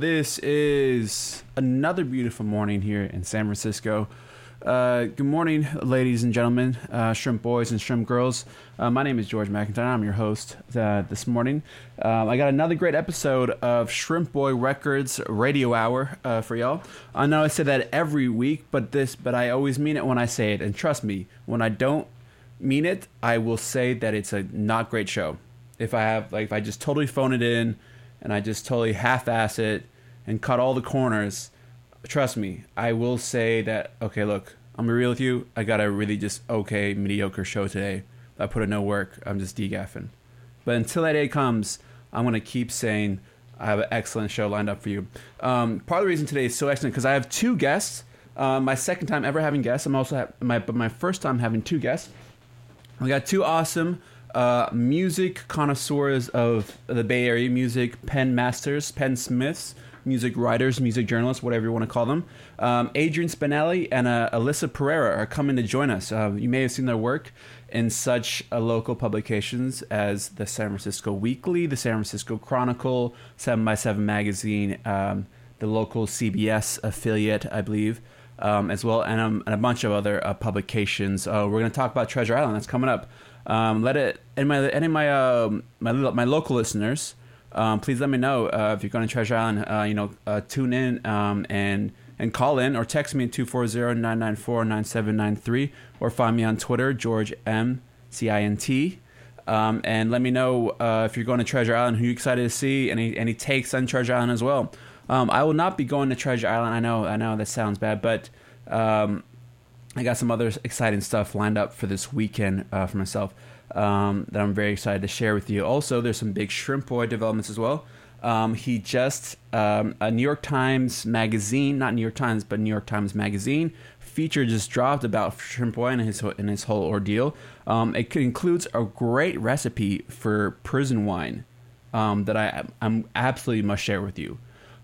This is another beautiful morning here in San Francisco. Uh, good morning, ladies and gentlemen, uh, shrimp boys and shrimp girls. Uh, my name is George McIntyre. I'm your host uh, this morning. Um, I got another great episode of Shrimp Boy Records Radio Hour uh, for y'all. I know I say that every week, but this, but I always mean it when I say it. And trust me, when I don't mean it, I will say that it's a not great show. If I have, like, if I just totally phone it in and I just totally half-ass it and cut all the corners trust me, I will say that. Okay, look, I'm gonna be real with you. I got a really just okay mediocre show today. I put in no work. I'm just degaffing. But until that day comes, I'm gonna keep saying I have an excellent show lined up for you. Um, part of the reason today is so excellent because I have two guests. Uh, my second time ever having guests. I'm also ha- my but my first time having two guests. We got two awesome uh, music connoisseurs of the Bay Area, music pen masters, pen smiths music writers, music journalists, whatever you want to call them. Um, Adrian Spinelli and uh, Alyssa Pereira are coming to join us. Uh, you may have seen their work in such uh, local publications as the San Francisco Weekly, the San Francisco Chronicle, 7 by 7 magazine, um, the local CBS affiliate, I believe. Um, as well, and, um, and, a bunch of other uh, publications. Uh, we're going to talk about Treasure Island. That's coming up. Um, let it any my any my uh, my my local listeners um, please let me know uh, if you're going to Treasure Island. Uh, you know, uh, tune in um, and and call in or text me at 240-994-9793 or find me on Twitter, George M C I N T. Um, and let me know uh, if you're going to Treasure Island, who you're excited to see, any any takes on Treasure Island as well. Um, I will not be going to Treasure Island. I know, I know that sounds bad, but um, I got some other exciting stuff lined up for this weekend uh, for myself um, that I'm very excited to share with you. Also, there's some big Shrimp Boy developments as well. Um, he just um, a New York Times magazine, not New York Times, but New York Times magazine feature just dropped about Shrimp Boy and his and his whole ordeal. Um, it includes a great recipe for prison wine um, that I I'm absolutely must share with you.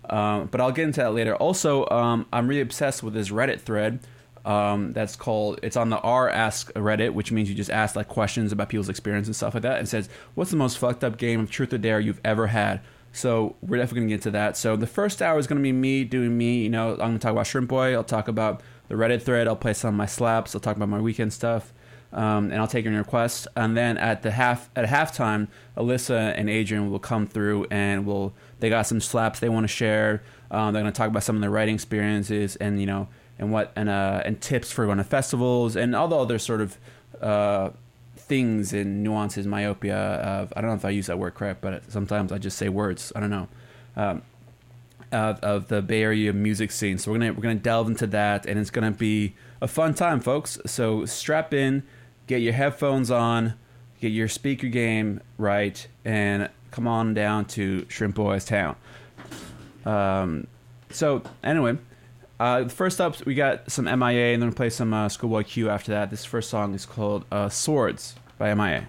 Um, but I'll get into that later. Also, I'm really obsessed with this Reddit thread um, that's called it's on the r ask reddit which means you just ask like questions about people's experience and stuff like that and says what's the most fucked up game of truth or dare you've ever had so we're definitely gonna get to that so the first hour is gonna be me doing me you know i'm gonna talk about shrimp boy i'll talk about the reddit thread i'll play some of my slaps i'll talk about my weekend stuff um, and I'll take your requests. And then at the half at halftime, Alyssa and Adrian will come through and will they got some slaps they want to share. Um, they're going to talk about some of their writing experiences and you know and what and uh, and tips for going to festivals and all the other sort of uh, things and nuances, myopia. Of, I don't know if I use that word correct, but sometimes I just say words. I don't know. Um, of, of the Bay Area music scene. So we're gonna we're gonna delve into that, and it's gonna be a fun time, folks. So strap in, get your headphones on, get your speaker game right, and come on down to Shrimp Boys Town. Um, so anyway, uh, first up, we got some MIA, and then we'll play some uh, Schoolboy Q after that. This first song is called uh, Swords by MIA.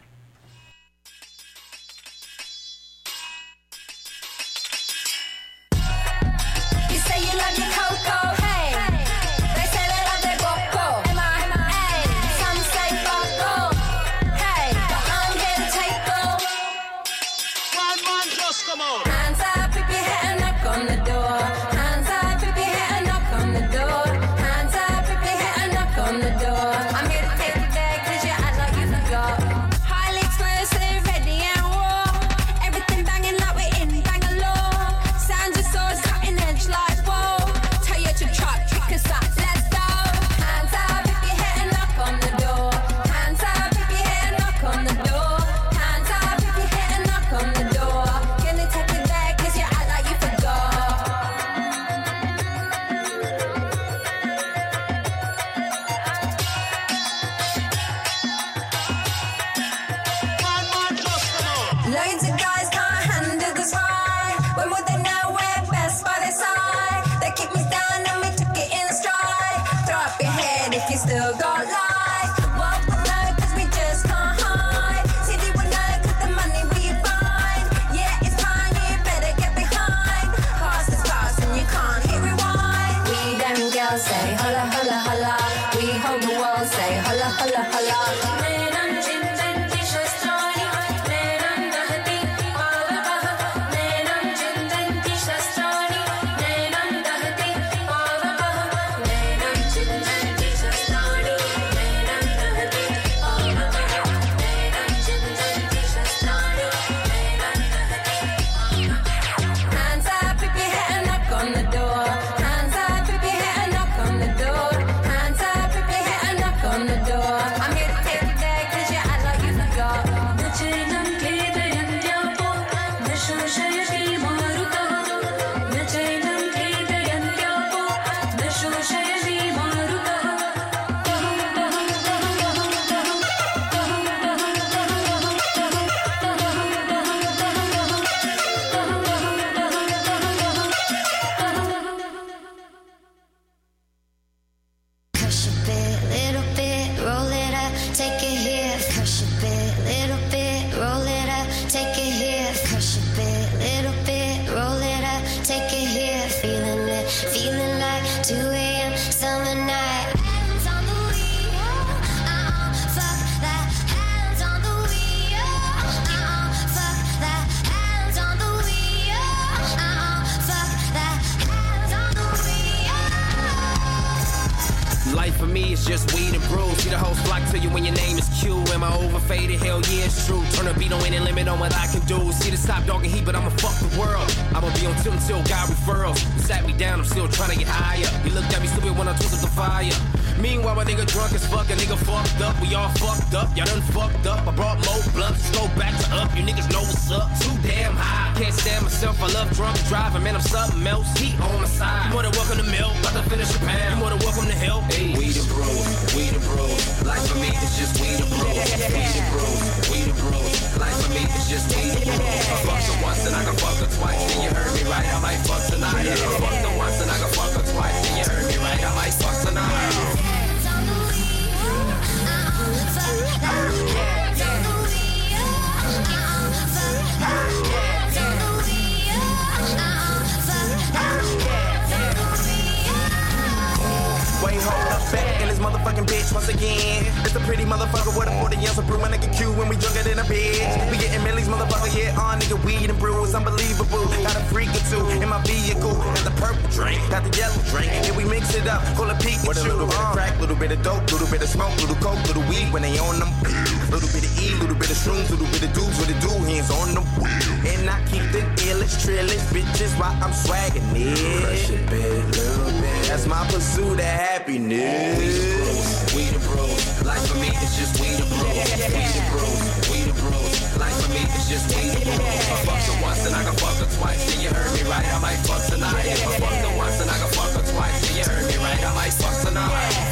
Pursuit of happiness. We the bros, we the bros. Life for me is just we the bros. We the bros, we the bros. Life for me is just we the bros. I fucked her once and I can fuck her twice. And you heard me right, I might fuck tonight. If I fucked her once and I can fuck her twice. And you heard me right, I might fuck tonight.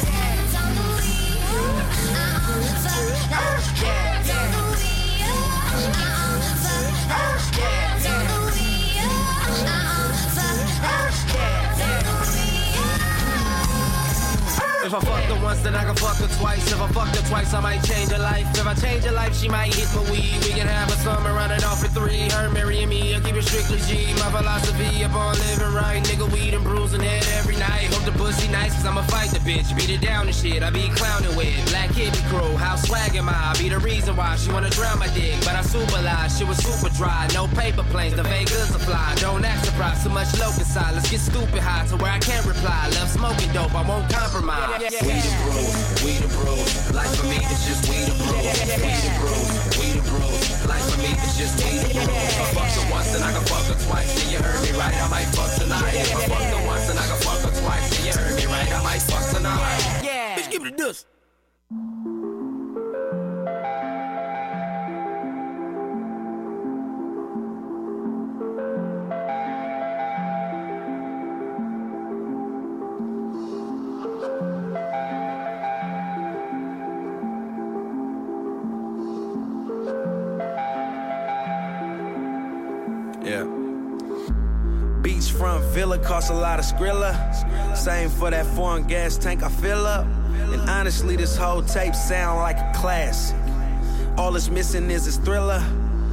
If I fuck her once, then I can fuck her twice. If I fuck her twice, I might change her life. If I change her life, she might hit my weed. We can have a summer running off for three. Her marrying me, I'll keep it strictly G. My philosophy up upon living right. Nigga, weed and bruising head every night. Hope the pussy nice, cause I'ma fight the bitch. Beat it down and shit, I be clowning with. Black Hippy crew, how swag am I? I be the reason why she wanna drown my dick. But I super lie, she was super dry. No paper planes, the Vegas are fly. Don't act surprised, too much locust side. Let's get stupid high to where I can't reply. Love smoking dope, I won't compromise. We the bros, we the bros. Life for me is just we the bros. We the bros, we the bros. Life for me is just we the bros. If I fucked her once and I can fuck her twice. And you heard me right, I might fuck tonight. If I fucked her once and I can fuck her twice. And you heard me right, I might fuck tonight. Yeah. Bitch, give me the dust. Costs a lot of skrilla. Same for that foreign gas tank I fill up. And honestly, this whole tape sound like a classic. All it's missing is its thriller.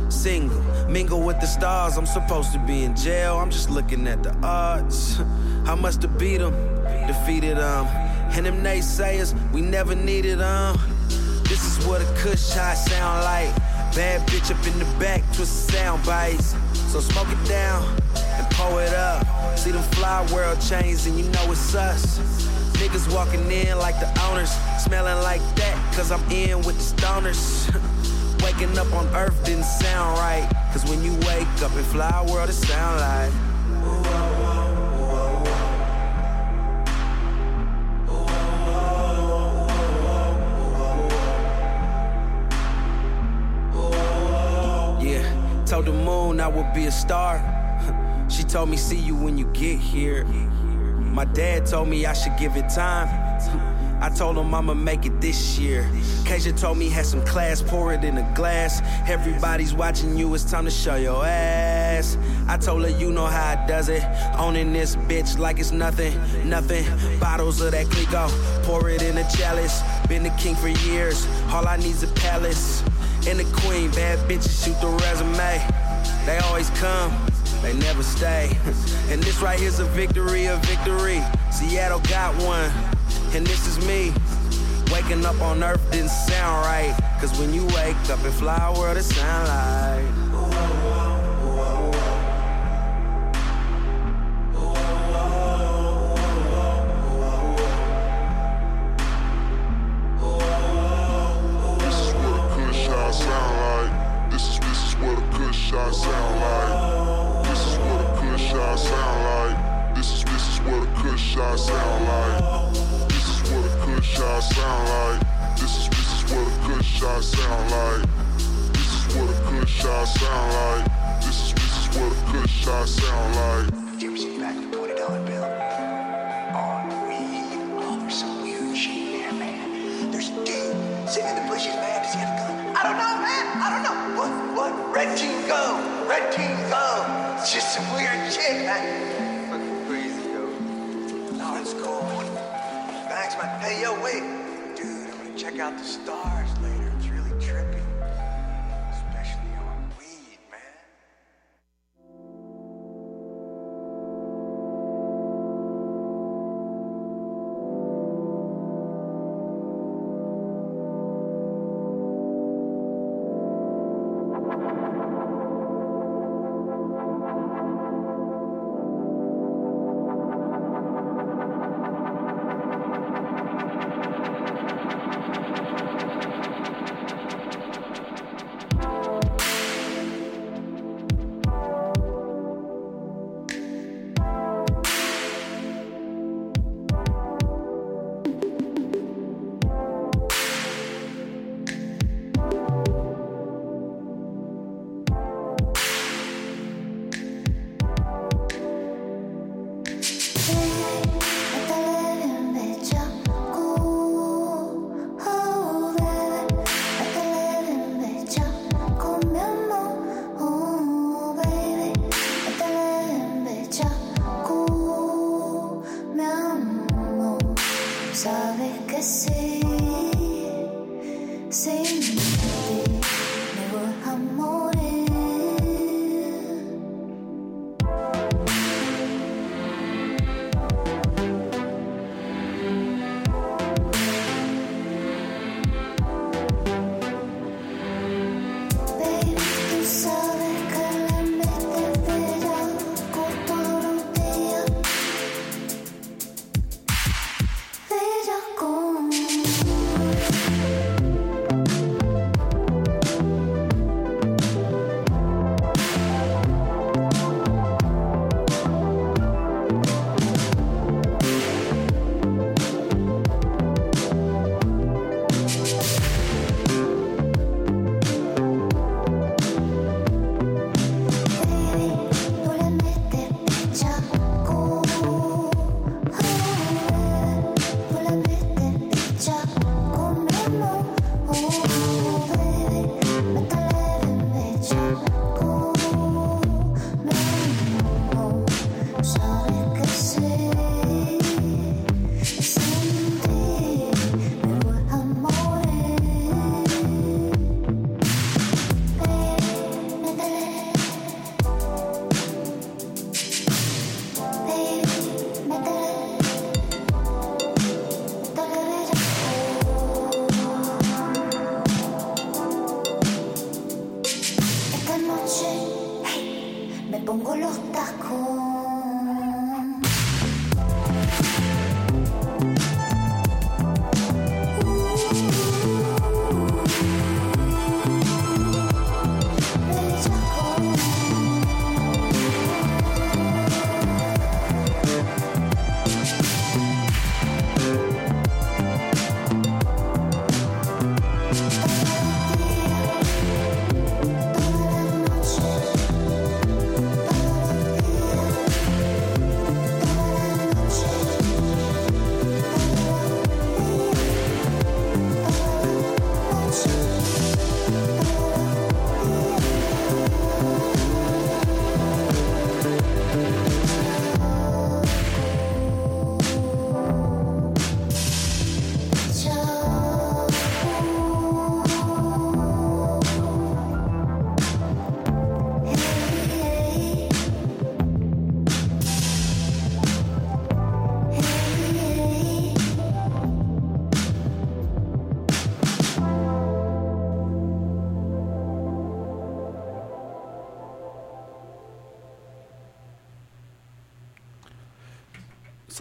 Single, mingle with the stars. I'm supposed to be in jail. I'm just looking at the odds. How much to beat them? Defeated them. And them naysayers, we never needed them. This is what a kush shot sound like. Bad bitch up in the back, twist sound bites. So smoke it down pull it up. See them fly world chains and you know it's us. Niggas walking in like the owners, smelling like that, cause I'm in with the stoners. Waking up on earth didn't sound right. Cause when you wake up in fly world, it sound like. Yeah, told the moon I would be a star. She told me, see you when you get here. My dad told me I should give it time. I told him I'ma make it this year. Keisha told me had some class, pour it in a glass. Everybody's watching you, it's time to show your ass. I told her you know how it does it. Owning this bitch like it's nothing, nothing. Bottles of that Clicquot, pour it in a chalice. Been the king for years, all I need's a palace. And the queen, bad bitches shoot the resume. They always come, they never stay. And this right here's a victory, a victory. Seattle got one, and this is me. Waking up on earth didn't sound right. Cause when you wake up in fly world, it sound like. This is what a good shot sound like. This is what a good shot sound like. This is this is what a good shot sound like. This is what a good shot sound like. This is this is what a good shot sound like. Ever see back the twenty dollar bill? On weed. Oh, there's some weird shit there, man. There's a dude sitting in the bushes, man. Does he have a gun? I don't know, man. I don't know. What? What? Red team go. Red team go. It's just some weird shit, man. Thanks. Hey, yo, wait. Dude, I'm gonna check out the stars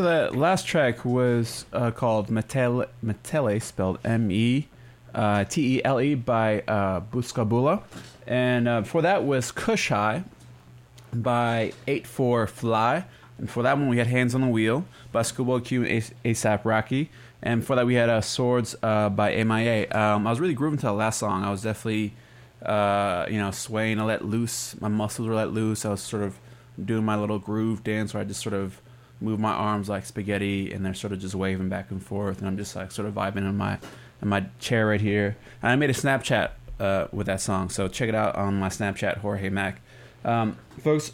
So that last track was uh, called Metele, Metele, spelled M E uh, T E L E by uh, Buscabulla, and uh, before that was Kush High by Eight Four Fly. And for that one, we had Hands on the Wheel by Schoolboy Q and ASAP Rocky. And before that, we had uh, Swords uh, by MIA. Um, I was really grooving to the last song. I was definitely, uh, you know, swaying. I let loose. My muscles were let loose. I was sort of doing my little groove dance where I just sort of move my arms like spaghetti and they're sort of just waving back and forth. And I'm just like sort of vibing in my in my chair right here. And I made a Snapchat uh, with that song. So check it out on my Snapchat, Jorge Mac. Um, folks,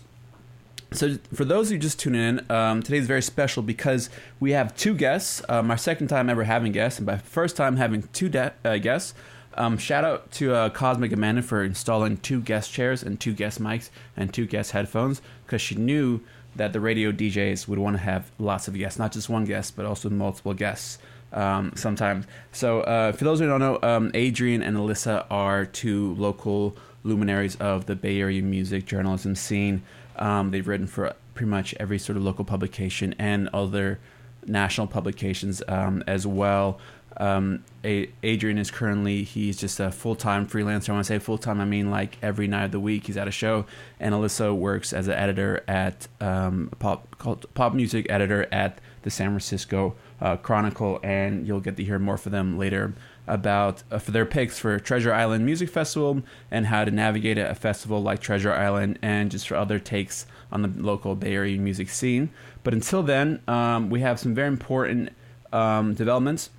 so for those you just tuning in, um, today's very special because we have two guests. Uh, my second time ever having guests, and my first time having two de- uh, guests. Um, shout out to uh, Cosmic Amanda for installing two guest chairs and two guest mics and two guest headphones because she knew that the radio DJs would want to have lots of guests, not just one guest, but also multiple guests um, sometimes. So, uh, for those who don't know, um, Adrian and Alyssa are two local luminaries of the Bay Area music journalism scene. Um, they've written for pretty much every sort of local publication and other national publications um, as well. Um, Adrian is currently he's just a full time freelancer. When I say full time, I mean like every night of the week he's at a show. And Alyssa works as an editor at um, pop called pop music editor at the San Francisco uh, Chronicle, and you'll get to hear more from them later about uh, for their picks for Treasure Island Music Festival and how to navigate a festival like Treasure Island, and just for other takes on the local Bay Area music scene. But until then, um, we have some very important um, developments.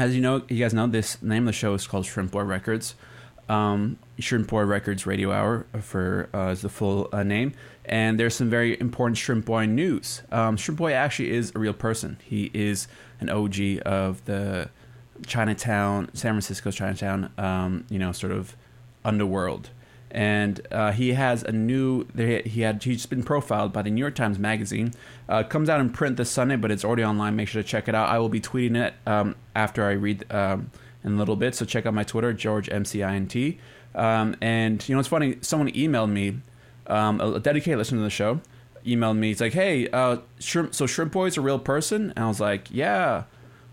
As you know, you guys know this name of the show is called Shrimp Boy Records. Um, Shrimp Boy Records Radio Hour for uh, is the full uh, name, and there's some very important Shrimp Boy news. Um, Shrimp Boy actually is a real person. He is an OG of the Chinatown, San Francisco's Chinatown, um, you know, sort of underworld. And uh, he has a new. He had he's been profiled by the New York Times Magazine. Uh, comes out in print this Sunday, but it's already online. Make sure to check it out. I will be tweeting it um, after I read um, in a little bit. So check out my Twitter, George MCINT. Um, and you know, it's funny. Someone emailed me, um, a dedicated listener to the show, emailed me. It's like, hey, uh, shrimp. So Shrimp a real person, and I was like, yeah.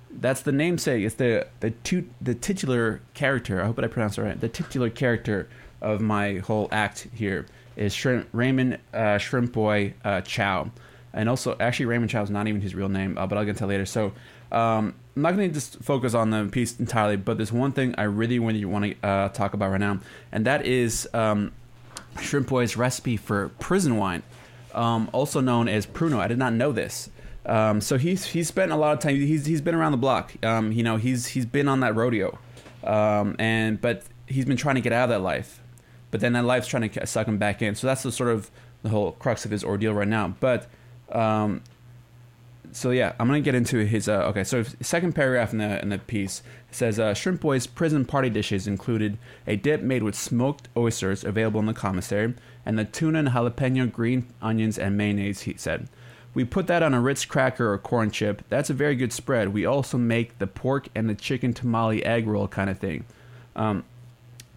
That's the namesake. It's the the the titular character. I hope that I pronounced it right. The titular character of my whole act here is Shrimp, Raymond uh, Shrimp Boy uh, Chow, and also actually Raymond Chow is not even his real name, uh, but I'll get to that later. So um, I'm not going to just focus on the piece entirely, but there's one thing I really want to uh, talk about right now, and that is um, Shrimp Boy's recipe for prison wine, um, also known as Pruno. I did not know this. Um, so he's he's spent a lot of time. He's he's been around the block. Um, you know, he's he's been on that rodeo, um, and but he's been trying to get out of that life. But then that life's trying to suck him back in. So that's the sort of the whole crux of his ordeal right now. But um, so yeah, I'm gonna get into his. Uh, okay, so second paragraph in the in the piece says uh, Shrimp Boy's prison party dishes included a dip made with smoked oysters available in the commissary, and the tuna and jalapeno, green onions, and mayonnaise. He said, "We put that on a Ritz cracker or corn chip. That's a very good spread. We also make the pork and the chicken tamale egg roll kind of thing." Um,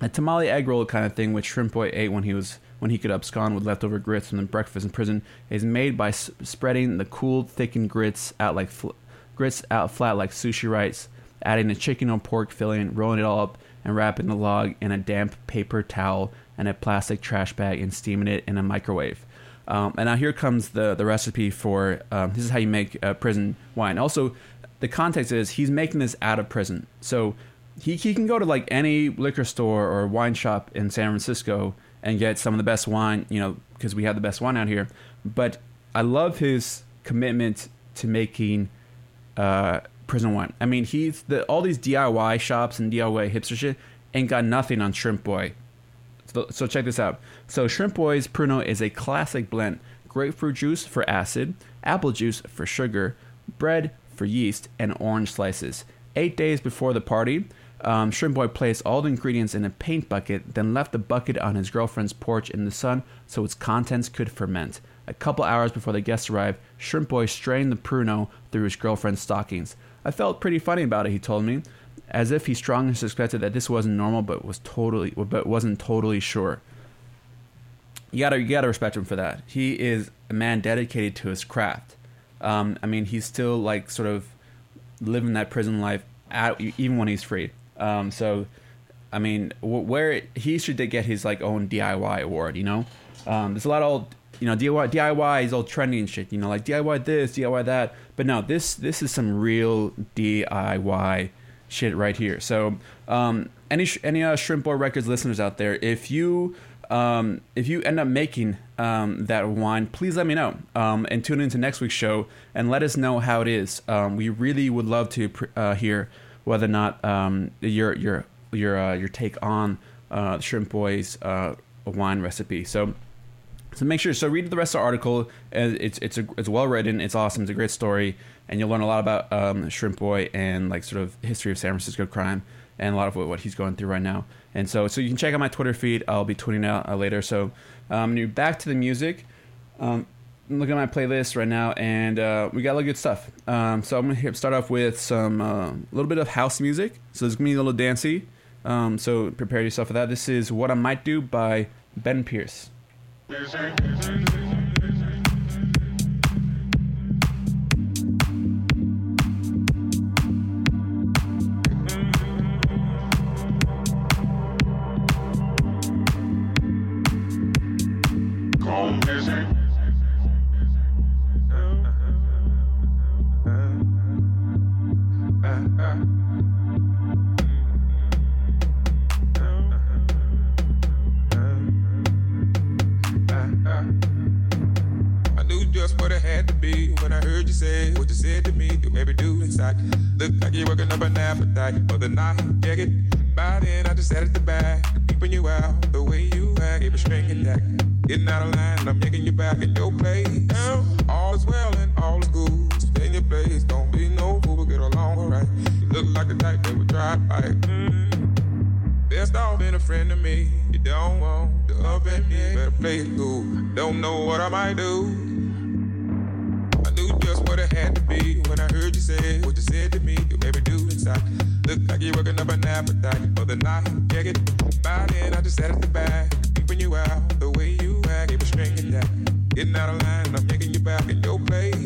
a tamale egg roll kind of thing, which Shrimp Boy ate when he was when he could abscond with leftover grits from the breakfast in prison, is made by s- spreading the cooled, thickened grits out like fl- grits out flat like sushi rice, adding the chicken or pork filling, rolling it all up, and wrapping the log in a damp paper towel and a plastic trash bag, and steaming it in a microwave. Um, and now here comes the the recipe for um, this is how you make uh, prison wine. Also, the context is he's making this out of prison, so he he can go to like any liquor store or wine shop in San Francisco and get some of the best wine, you know, because we have the best wine out here. But I love his commitment to making uh, prison wine. I mean, he's the all these DIY shops and DIY hipster shit ain't got nothing on Shrimp Boy. So, so check this out. So Shrimp Boy's Pruno is a classic blend: grapefruit juice for acid, apple juice for sugar, bread for yeast, and orange slices. Eight days before the party, um, Shrimp Boy placed all the ingredients in a paint bucket, then left the bucket on his girlfriend's porch in the sun so its contents could ferment. A couple hours before the guests arrived, Shrimp Boy strained the Pruno through his girlfriend's stockings. I felt pretty funny about it, he told me, as if he strongly suspected that this wasn't normal, but was totally, but wasn't totally sure. You gotta, you gotta respect him for that. He is a man dedicated to his craft. Um, I mean, he's still like sort of living that prison life at, even when he's free. Um, so, I mean, wh- where he should get his like own DIY award, you know? Um, there's a lot of old you know DIY DIY is all trendy and shit. You know, like DIY this, DIY that. But no, this this is some real DIY shit right here. So um, any any uh, Shrimp Boy Records listeners out there, if you um, if you end up making um, that wine, please let me know um, and tune into next week's show and let us know how it is. Um, we really would love to uh, hear whether or not um, your your your uh, your take on uh, Shrimp Boy's uh, wine recipe. So. So make sure. So read the rest of the article. Uh, It's it's a, it's well written. It's awesome. It's a great story, and you'll learn a lot about um, Shrimp Boy and like sort of history of San Francisco crime and a lot of what, what he's going through right now. And so so you can check out my Twitter feed. I'll be tweeting out uh, later. So um, back to the music. Um, looking at my playlist right now, and uh, we got a lot of good stuff. Um, so I'm gonna start off with some uh, a little bit of house music. So it's gonna be a little dancey. Um, so prepare yourself for that. This is "What I Might Do" by Ben Pearce. Music. Appetite for the night. Yeah, get by then. I just at the back, peeping you out the way you act. A string attack. Getting out of line, I'm yanking you back in your place. All is well and all is good. Stay in your place, don't be no fool, but get along alright. You look like the type that would drive by. Best off being a friend to me. You don't want to up and me. Better play it cool. Don't know what I might do. I knew just what it had to be when I heard you say what you said to me. You maybe do inside. Look like you're working up an appetite for the night. Get by then. I just sat at the back, peeping you out the way you act. Gave a string attack. Getting out of line, I'm making you back in your place.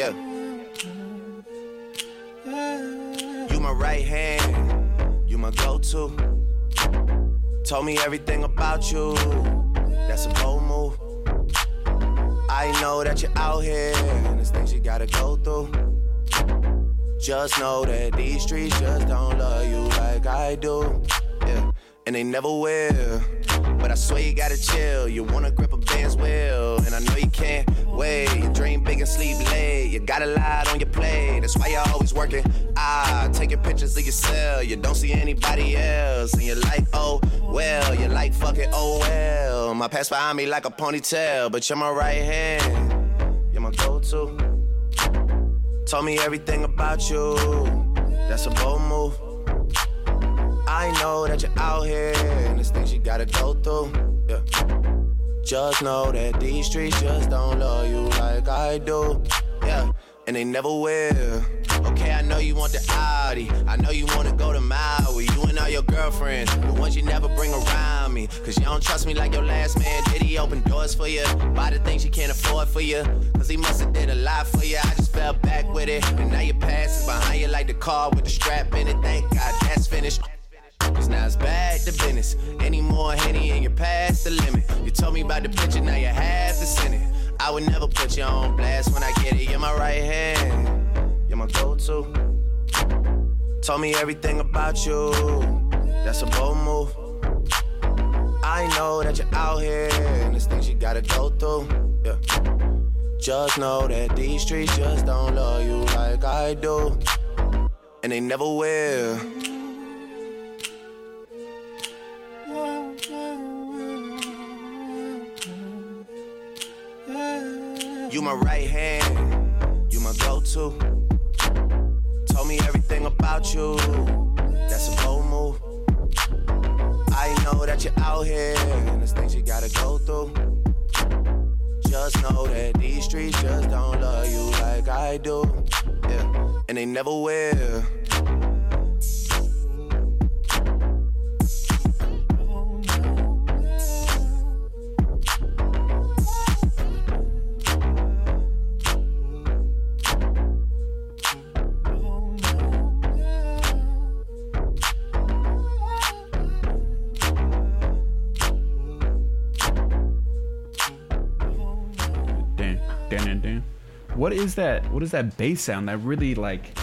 Yeah. You my right hand, you my go-to. Told me everything about you. That's a bold move. I know that you're out here, and there's things you gotta go through. Just know that these streets just don't love you like I do. Yeah, and they never will. But I swear you gotta chill. You wanna grip wheel, and I know you can't wait. You dream big and sleep late. You got a lot on your plate. That's why you're always working. Ah, taking pictures of yourself. You don't see anybody else, and you're like, oh well. You're like fucking oh well. My past behind me like a ponytail, but you're my right hand. You're my go-to. Told me everything about you. That's a bold move. I know that you're out here and there's things you gotta go through. Yeah. Just know that these streets just don't love you like I do. Yeah. And they never will. Okay, I know you want the Audi. I know you wanna go to Maui. You and all your girlfriends, the ones you never bring around me. Cause you don't trust me like your last man. Did he open doors for you? Buy the things you can't afford for you. Cause he must've did a lot for you. I just fell back with it. And now your past is behind you like the car with the strap in it. Thank God that's finished. Now it's back to business. Any more Henny and you're past the limit. You told me about the picture, now you have to send it. I would never put you on blast when I get it. You're my right hand, you're my go to. Told me everything about you. That's a bold move. I know that you're out here and there's things you gotta go through. Yeah. Just know that these streets just don't love you like I do. And they never will. You my right hand, you my go-to. Told me everything about you. That's a bold move. I know that you're out here and there's things you gotta go through. Just know that these streets just don't love you like I do. Yeah, and they never will. What is that? What is that bass sound? That really like,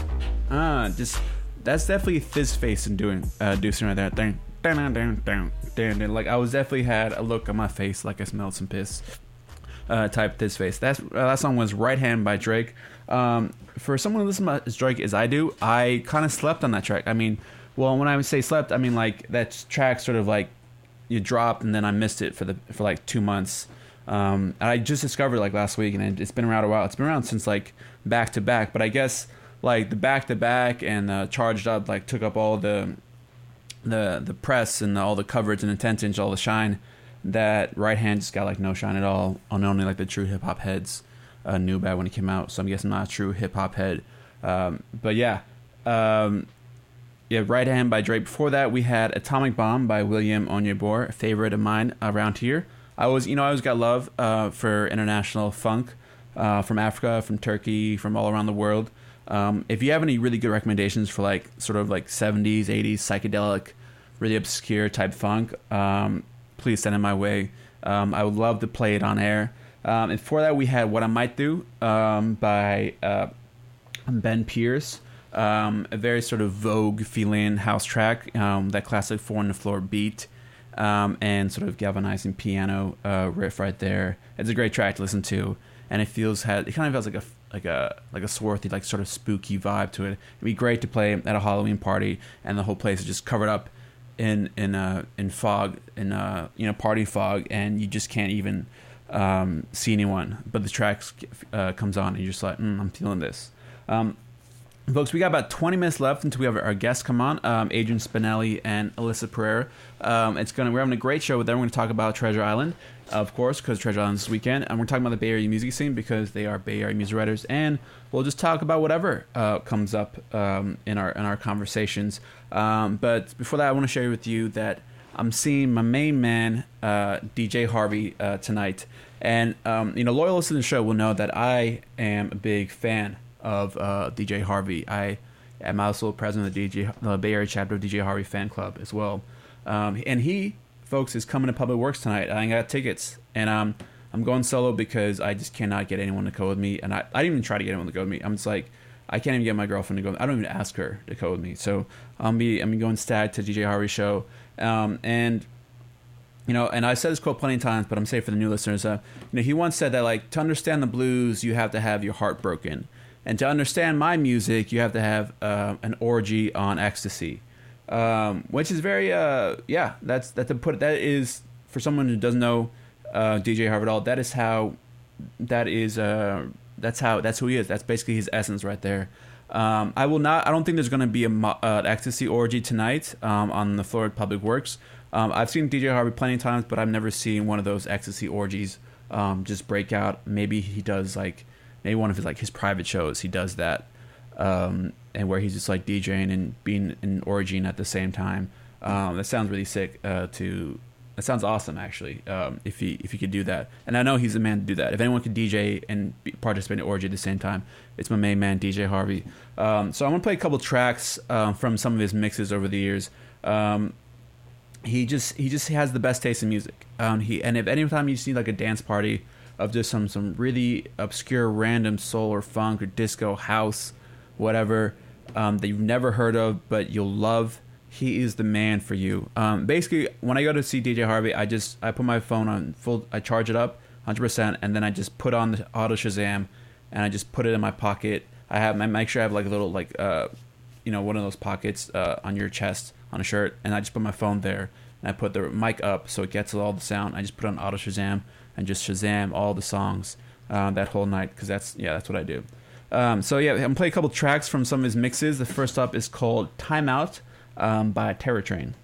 uh, just that's definitely Fizz face and doing uh, Deucing right there. Dun, dun, dun, dun, dun. Like I was definitely had a look on my face like I smelled some piss. Uh, type this face. That's uh, that song was "Right Hand" by Drake. Um, for someone who listens to Drake as I do, I kind of slept on that track. I mean, well, when I say slept, I mean like that track sort of like you dropped and then I missed it for the for like two months. Um, and I just discovered like last week, and it- it's been around a while. It's been around since like back to back, but I guess like the back to back and uh, charged up like took up all the the the press and all the coverage and attention, all the shine. That right hand just got like no shine at all. On only like the true hip hop heads uh, knew about when it came out. So I'm guessing not a true hip hop head. Um, but yeah, um, yeah, Right Hand by Drake. Before that, we had Atomic Bomb by William Onyeabor, a favorite of mine around here. I was, you know, I always got love uh, for international funk uh, from Africa, from Turkey, from all around the world. Um, if you have any really good recommendations for like sort of like 70s, 80s psychedelic, really obscure type funk, um, please send it my way. Um, I would love to play it on air. Um, and for that, we had What I Might Do um, by uh, Ben Pearce. Um, a very sort of vogue feeling house track, that classic four on the floor beat, um, and sort of galvanizing piano uh, riff right there. It's a great track to listen to, and it feels had it kind of feels like a like a like a swarthy like sort of spooky vibe to it. It'd be great to play at a Halloween party, and the whole place is just covered up in in uh, in fog, in uh, you know party fog, and you just can't even um, see anyone. But the track uh, comes on, and you're just like, mm, I'm feeling this. Um, Folks, we got about 20 minutes left until we have our guests come on, um, Adrian Spinelli and Alyssa Pereira. Um, it's gonna we're having a great show with them. We're to talk about Treasure Island, of course, because Treasure Island is this weekend, and we're talking about the Bay Area music scene because they are Bay Area music writers, and we'll just talk about whatever uh, comes up um, in our in our conversations. Um, but before that, I want to share with you that I'm seeing my main man, uh, DJ Harvey, uh, tonight. And, um, you know, loyalists to the show will know that I am a big fan of uh, DJ Harvey. I am also president of the DJ, the Bay Area chapter of DJ Harvey fan club as well. Um, and he, folks, is coming to Public Works tonight. I got tickets. And um, I'm going solo because I just cannot get anyone to go with me. And I, I didn't even try to get anyone to go with me. I'm just like, I can't even get my girlfriend to go. I don't even ask her to go with me. So I'll be I'm going stag to DJ Harvey show, um, and you know, and I said this quote plenty of times, but I'm saying for the new listeners, uh, you know, he once said that like to understand the blues, you have to have your heart broken, and to understand my music, you have to have uh, an orgy on ecstasy, um, which is very uh, yeah, that's that to put that is for someone who doesn't know uh, DJ Harvey at all. That is how that is uh, that's how that's who he is. That's basically his essence right there. Um, I will not. I don't think there's going to be a uh, ecstasy orgy tonight um, on the floor at Public Works. Um, I've seen DJ Harvey plenty of times, but I've never seen one of those ecstasy orgies um, just break out. Maybe he does like maybe one of his like his private shows. He does that, um, and where he's just like DJing and being an orgying at the same time. Um, that sounds really sick. Uh, to that sounds awesome actually. Um, if he if he could do that, and I know he's the man to do that. If anyone could DJ and participate in orgy at the same time, it's my main man DJ Harvey. Um, so I'm gonna play a couple tracks um, from some of his mixes over the years. Um, he just he just has the best taste in music. He and if anytime you see like a dance party of just some some really obscure random soul or funk or disco house, whatever, um, that you've never heard of, but you'll love. He is the man for you. Um, basically, when I go to see DJ Harvey, I just I put my phone on full, I charge it up 100, percent and then I just put on the auto Shazam, and I just put it in my pocket. I have I make sure I have like a little like uh, you know, one of those pockets uh, on your chest on a shirt, and I just put my phone there, and I put the mic up so it gets all the sound. I just put on auto Shazam and just Shazam all the songs um, that whole night because that's yeah, that's what I do. Um, so yeah, I'm gonna play a couple tracks from some of his mixes. The first up is called "Timeout" um, by Terror Train.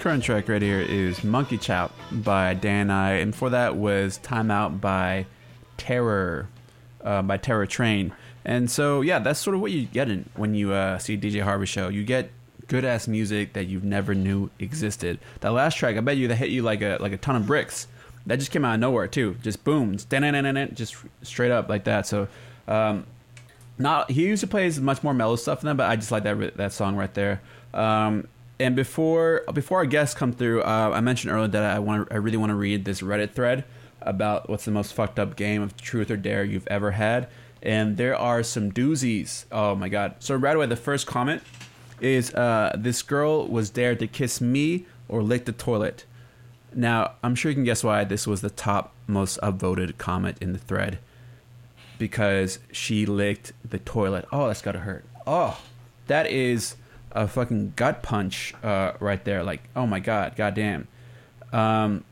Current track right here is Monkey Chop by Dan-I, and before that was Time Out by Terror, uh, by Terror Train. And so, yeah, that's sort of what you get in when you uh, see DJ Harvey show. You get good ass music that you never knew existed. That last track, I bet you that hit you like a like a ton of bricks. That just came out of nowhere too. Just boom, just straight up like that. So, um, not he usually plays much more mellow stuff than that, but I just like that that song right there. Um, and before before our guests come through, uh, I mentioned earlier that I want I really want to read this Reddit thread about what's the most fucked up game of truth or dare you've ever had, and there are some doozies. Oh my god! So right away, the first comment is uh, this girl was dared to kiss me or lick the toilet. Now I'm sure you can guess why this was the top most upvoted comment in the thread because she licked the toilet. Oh, that's gotta hurt. Oh, that is a fucking gut punch uh, right there. Like, oh my god, goddamn. Um,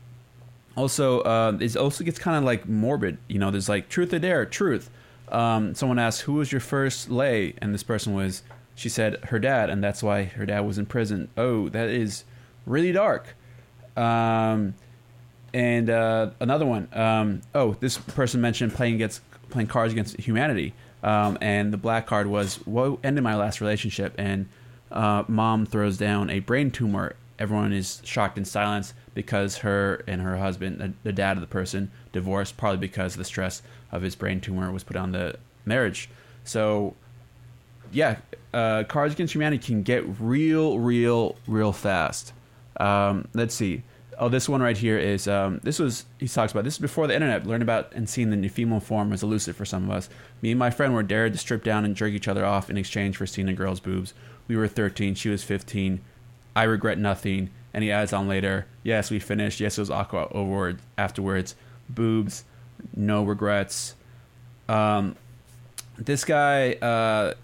also, uh, it also gets kind of like morbid. You know, there's like truth or dare, truth. Um, someone asked, "Who was your first lay?" And this person was, she said, her dad, and that's why her dad was in prison. Oh, that is really dark. Um, and uh, another one. Um, oh, this person mentioned playing against playing cards against humanity. Um, and the black card was what ended my last relationship. And uh, mom throws down a brain tumor. Everyone is shocked in silence because her and her husband, the, dad of the person, divorced probably because the stress of his brain tumor was put on the marriage. So, yeah, uh, Cards Against Humanity can get real, real, real fast. Um, let's see. Oh, this one right here is um, this was he talks about this is before the internet. Learned about and seen the female form was elusive for some of us. Me and my friend were dared to strip down and jerk each other off in exchange for seeing a girl's boobs. We were 13, she was 15. I regret nothing. And he adds on later, yes, we finished. Yes, it was awkward over afterwards. Boobs, no regrets. Um, this guy, uh,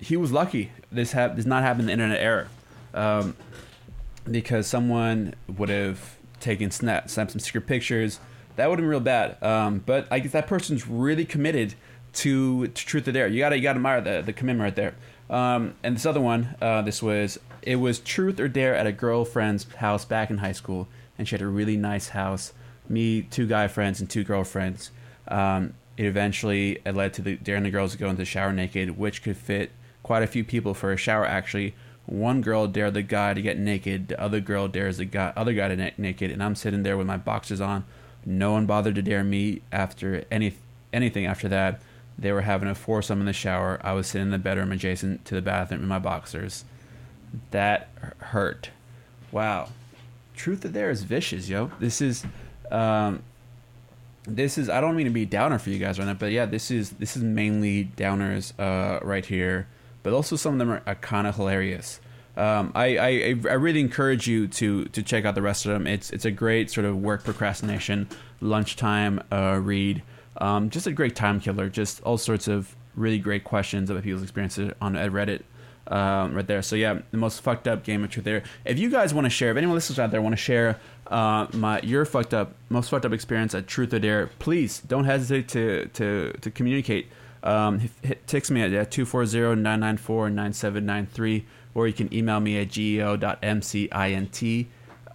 he was lucky. This hap- does not happen in the internet era. Um, because someone would have taken snap, snapped some secret pictures. That would have been real bad. Um, but I guess that person's really committed to, to truth or dare. You gotta you gotta admire the the commitment right there. Um, and this other one, uh, this was it was truth or dare at a girlfriend's house back in high school, and she had a really nice house. Me, two guy friends, and two girlfriends. Um, it eventually it led to the daring the girls to go into the shower naked, which could fit quite a few people for a shower. Actually, one girl dared the guy to get naked, the other girl dares the guy, other guy to get naked, and I'm sitting there with my boxers on. No one bothered to dare me after any anything after that. They were having a foursome in the shower. I was sitting in the bedroom adjacent to the bathroom in my boxers. That hurt. Wow. Truth of there is vicious, yo. This is um this is I don't mean to be downer for you guys right now, but yeah, this is this is mainly downers uh right here. But also some of them are, are kind of hilarious. Um, I, I I really encourage you to to check out the rest of them. It's it's a great sort of work procrastination lunchtime uh, read. Um, just a great time killer. Just all sorts of really great questions about people's experiences on Reddit. Um, right there. So yeah, the most fucked up game of truth there. If you guys want to share, if anyone listeners out there want to share uh, my your fucked up most fucked up experience at Truth or Dare, please don't hesitate to to to communicate. Um, hit, text me at 240-994-9793 or you can email me at geo.mcint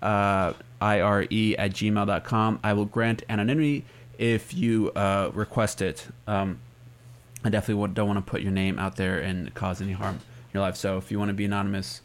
uh, ire at gmail.com. I will grant anonymity if you uh, request it. Um, I definitely don't want to put your name out there and cause any harm in your life. So if you want to be anonymous,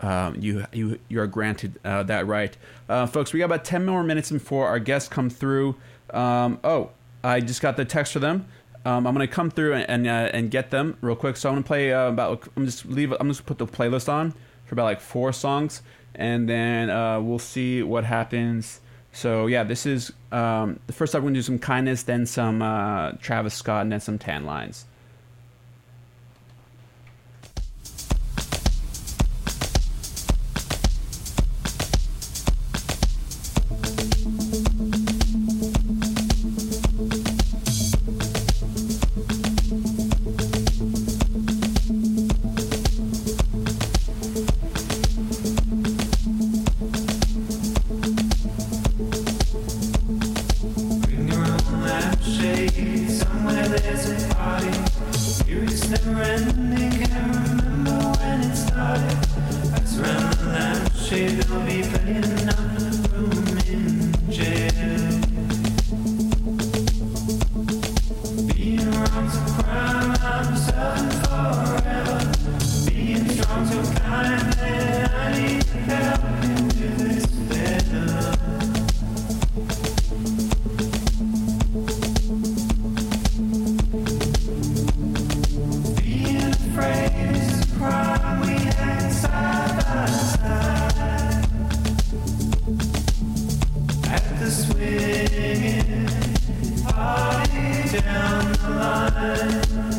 um, you you you are granted uh, that right, uh, folks. We got about ten more minutes before our guests come through. Um, oh, I just got the text for them. Um, I'm gonna come through and and, uh, and get them real quick. So I'm gonna play uh, about. I'm just leave. I'm just put the playlist on for about like four songs, and then uh, we'll see what happens. So yeah, this is um, the first. We're gonna do some kindness, then some uh, Travis Scott, and then some Tanlines. down the line.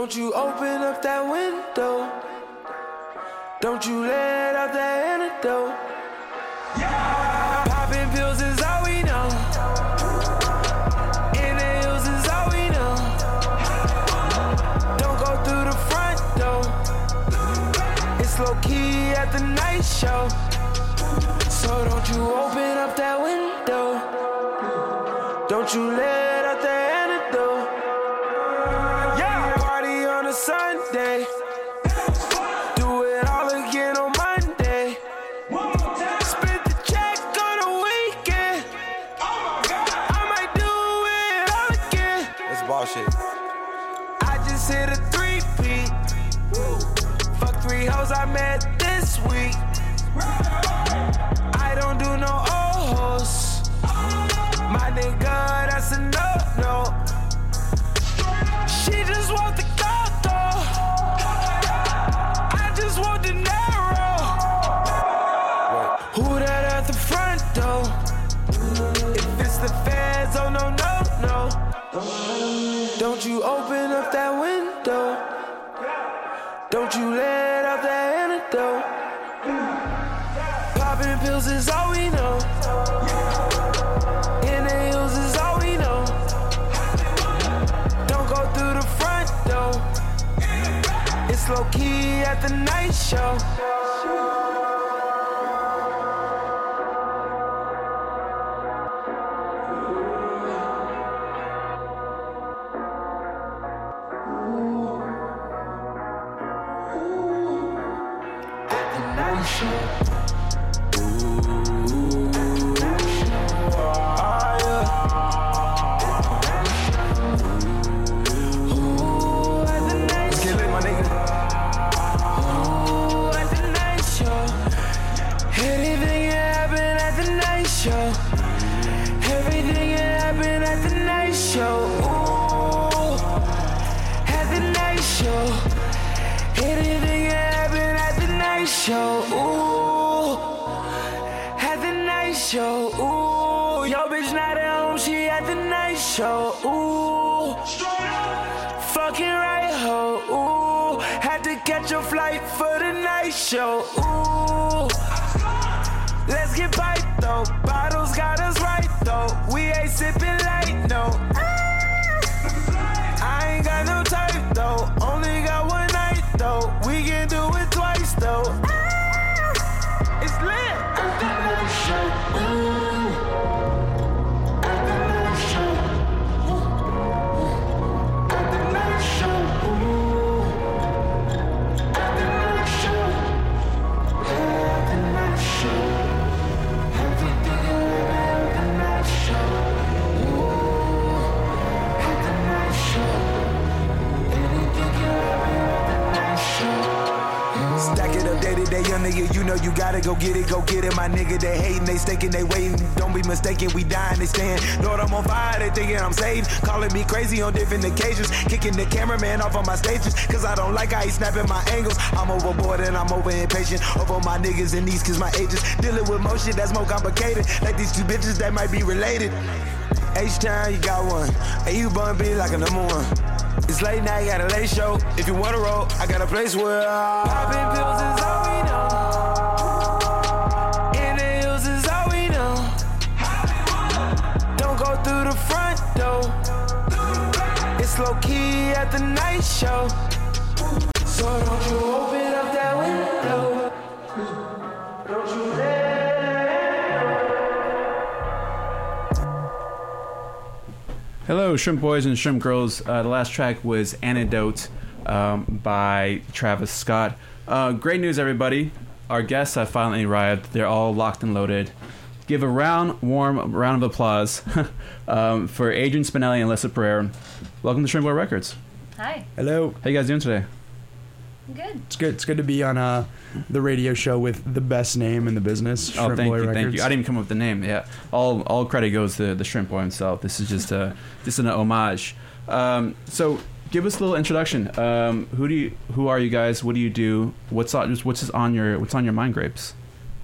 don't you bread this week. I don't do no old hoes. My nigga, that's enough. at the night show. Go get it, go get it. My nigga, they hating, they staking, they waiting. Don't be mistaken, we dying, they stand. Lord, I'm on fire, they thinking I'm saved. Calling me crazy on different occasions. Kicking the cameraman off on my stages, cause I don't like how he snapping my angles. I'm overboard and I'm over impatient. Over my niggas and these, cause my ages. Dealing with more shit that's more complicated. Like these two bitches that might be related. H-Town, you got one. And you bun be like a number one. It's late night, got a late show. If you wanna roll, I got a place where I popping low key at the night show. So don't you open up that window. Don't you Hello, Shrimp Boys and Shrimp Girls. Uh, the last track was Antidote um, by Travis Scott. Uh, great news, everybody. Our guests have finally arrived. They're all locked and loaded. Give a round, warm round of applause um, for Adrian Spinelli and Alyssa Pereira. Welcome to Shrimp Boy Records. Hi. Hello. How you guys doing today? Good. It's good. It's good to be on uh, the radio show with the best name in the business. oh, thank Boy you, Records. thank you. I didn't even come up with the name. Yeah, all all credit goes to the Shrimp Boy himself. This is just a just an homage. Um, so, give us a little introduction. Um, who do you? Who are you guys? What do you do? What's on? Just what's on your What's on your mind grapes?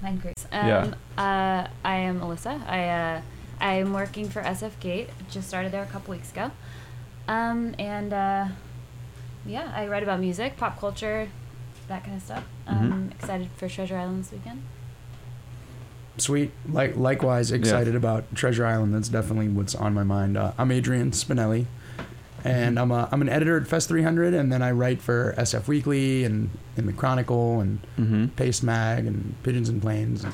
Mind Grace. Yeah. Um, uh, I am Alyssa. I uh, I am working for SFGate. Just started there a couple weeks ago. Um, and uh, yeah, I write about music, pop culture, that kind of stuff. Mm-hmm. Um, excited for Treasure Island this weekend. Sweet. Like likewise excited about Treasure Island. That's definitely what's on my mind. Uh, I'm Adrian Spinelli, and I'm a, I'm an editor at Fest 300, and then I write for SF Weekly and in the Chronicle and Mm-hmm. Paste Mag and Pigeons and Planes, and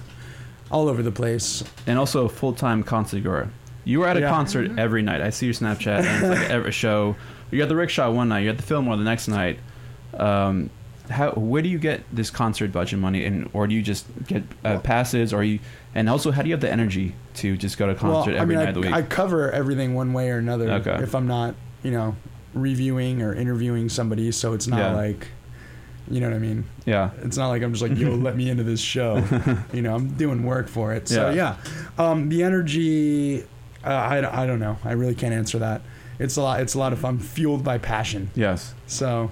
all over the place. And also a full time concert goer. You were at a Yeah. concert every night. I see your Snapchat and it's like every show. You're at the Rickshaw one night. You're at the Fillmore the next night. Um, how where do you get this concert budget money, and or do you just get uh, passes, or you? And also, how do you have the energy to just go to a concert well, every I mean, night of the week? I, I cover everything one way or another. Okay. If I'm not, you know, reviewing or interviewing somebody, so it's not Yeah. like, you know what I mean. yeah. It's not like I'm just like, yo, let me into this show. you know, I'm doing work for it. So Yeah. yeah, um, the energy, uh, I, I don't know. I really can't answer that. It's a lot. It's a lot of fun, fueled by passion. Yes. So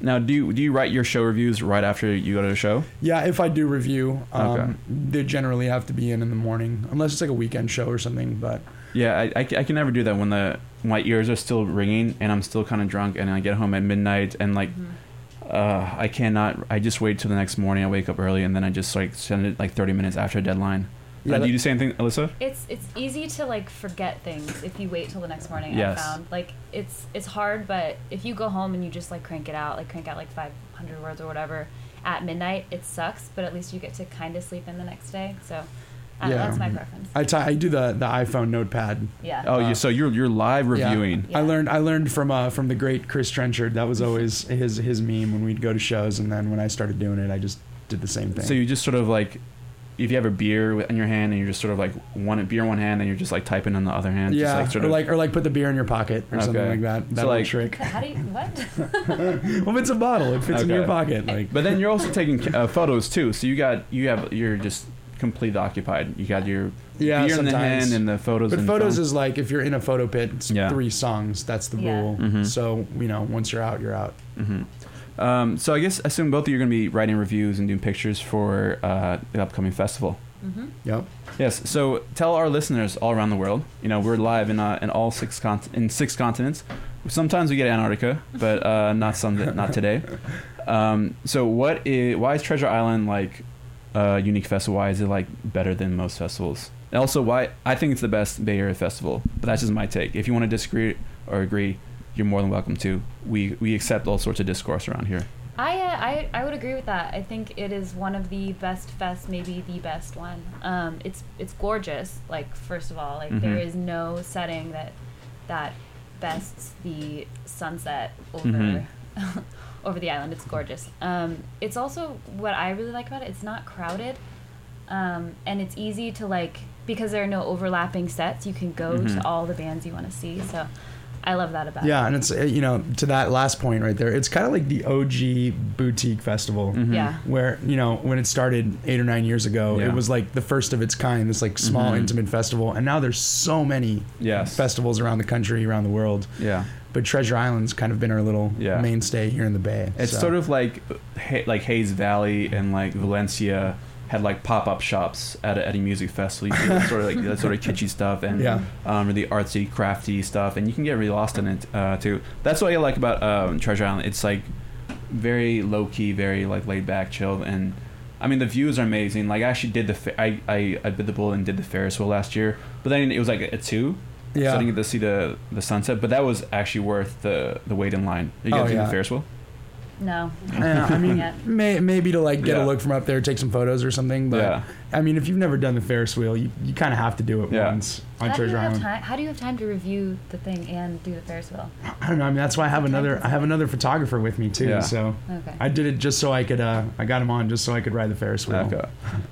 Now, do you, do you write your show reviews right after you go to the show? yeah, if I do review, um, Okay. they generally have to be in in the morning, unless it's like a weekend show or something. But Yeah, I, I, I can never do that when the my ears are still ringing and I'm still kind of drunk and I get home at midnight and like uh, I cannot. I just wait till the next morning. I wake up early and then I just like send it like 30 minutes after deadline. Yeah, uh, do you do the same thing, Alyssa? It's it's easy to like forget things if you wait till the next morning. Yes. I found like it's it's hard, but if you go home and you just like crank it out, like crank out like 500 words or whatever at midnight, it sucks. But at least you get to kind of sleep in the next day. So I know, Yeah. that's my preference. I I do the the iPhone Notepad. Yeah. Oh, Uh, you so you're you're live Yeah. reviewing. Yeah. I learned I learned from uh from the great Chris Trenchard. That was always his his meme when we'd go to shows, and then when I started doing it, I just did the same thing. So you just sort of like. If you have a beer in your hand and you're just sort of like one beer in one hand and you're just like typing on the other hand, yeah, just like sort or of like or like put the beer in your pocket or something like that. That So, little like- trick. How do you what? well, if it's a bottle, it fits in your pocket. Like But then you're also taking uh, photos too. So you got you have you're just completely occupied. You got your Yeah, beer in the hand and the photos. But in photos phone. is like if you're in a photo pit, it's Yeah. three songs. That's the Yeah. rule. Mhm. So you know, once you're out, you're out. hmm Um, so I guess I assume both of you are going to be writing reviews and doing pictures for uh, the upcoming festival. Mm-hmm. Yep. Yes. So tell our listeners all around the world. You know, we're live in uh, in all six con- in six continents. Sometimes we get Antarctica, but uh, not some not today. Um, so what is why is Treasure Island like a unique festival? Why is it like better than most festivals? And also, why I think it's the best Bay Area festival. But that's just my take. If you want to disagree or agree, you're more than welcome to. We we accept all sorts of discourse around here. I, uh, I I would agree with that. I think it is one of the best fests, maybe the best one. Um, it's it's gorgeous. Like first of all, like there Mhm. is no setting that that bests the sunset over Mhm. over the island. It's gorgeous. Um, it's also what I really like about it. It's not crowded, um, and it's easy to like because there are no overlapping sets. You can go Mhm. to all the bands you want to see. So I love that about Yeah, it. Yeah, and it's uh, you know to that last point right there. It's kind of like the OG boutique festival. Mm-hmm. Yeah. Where you know when it started eight or nine years ago, Yeah. it was like the first of its kind. This like small Mhm. intimate festival, and now there's so many Yes. festivals around the country, around the world. Yeah. But Treasure Island's kind of been our little Yeah. mainstay here in the Bay. It's so. sort of like like Hayes Valley and like Valencia had like pop up shops at a, at a music festival. You see sort of like that sort of kitschy stuff and Yeah. um, really artsy, crafty stuff, and you can get really lost in it uh, too. That's what I like about um, Treasure Island. It's like very low key, very like laid back, chilled, and I mean the views are amazing. Like I actually did the fa- I I I bit the bullet and did the Ferris wheel last year, but then it was like a two. Yeah. So I didn't get to see the the sunset, but that was actually worth the the wait in line. You Oh, yeah. the Ferris wheel? No. Yeah, I mean, may, maybe to like get Yeah. a look from up there, take some photos or something. But Yeah. I mean, if you've never done the Ferris wheel, you, you kind of have to do it Yeah. once on How do, you Treasure have Island. time, how do you have time to review the thing and do the Ferris wheel? I don't know. I mean, that's why I have another. I have another photographer with me too. Yeah. So Okay. I did it just so I could. Uh, I got him on just so I could ride the Ferris wheel. Okay.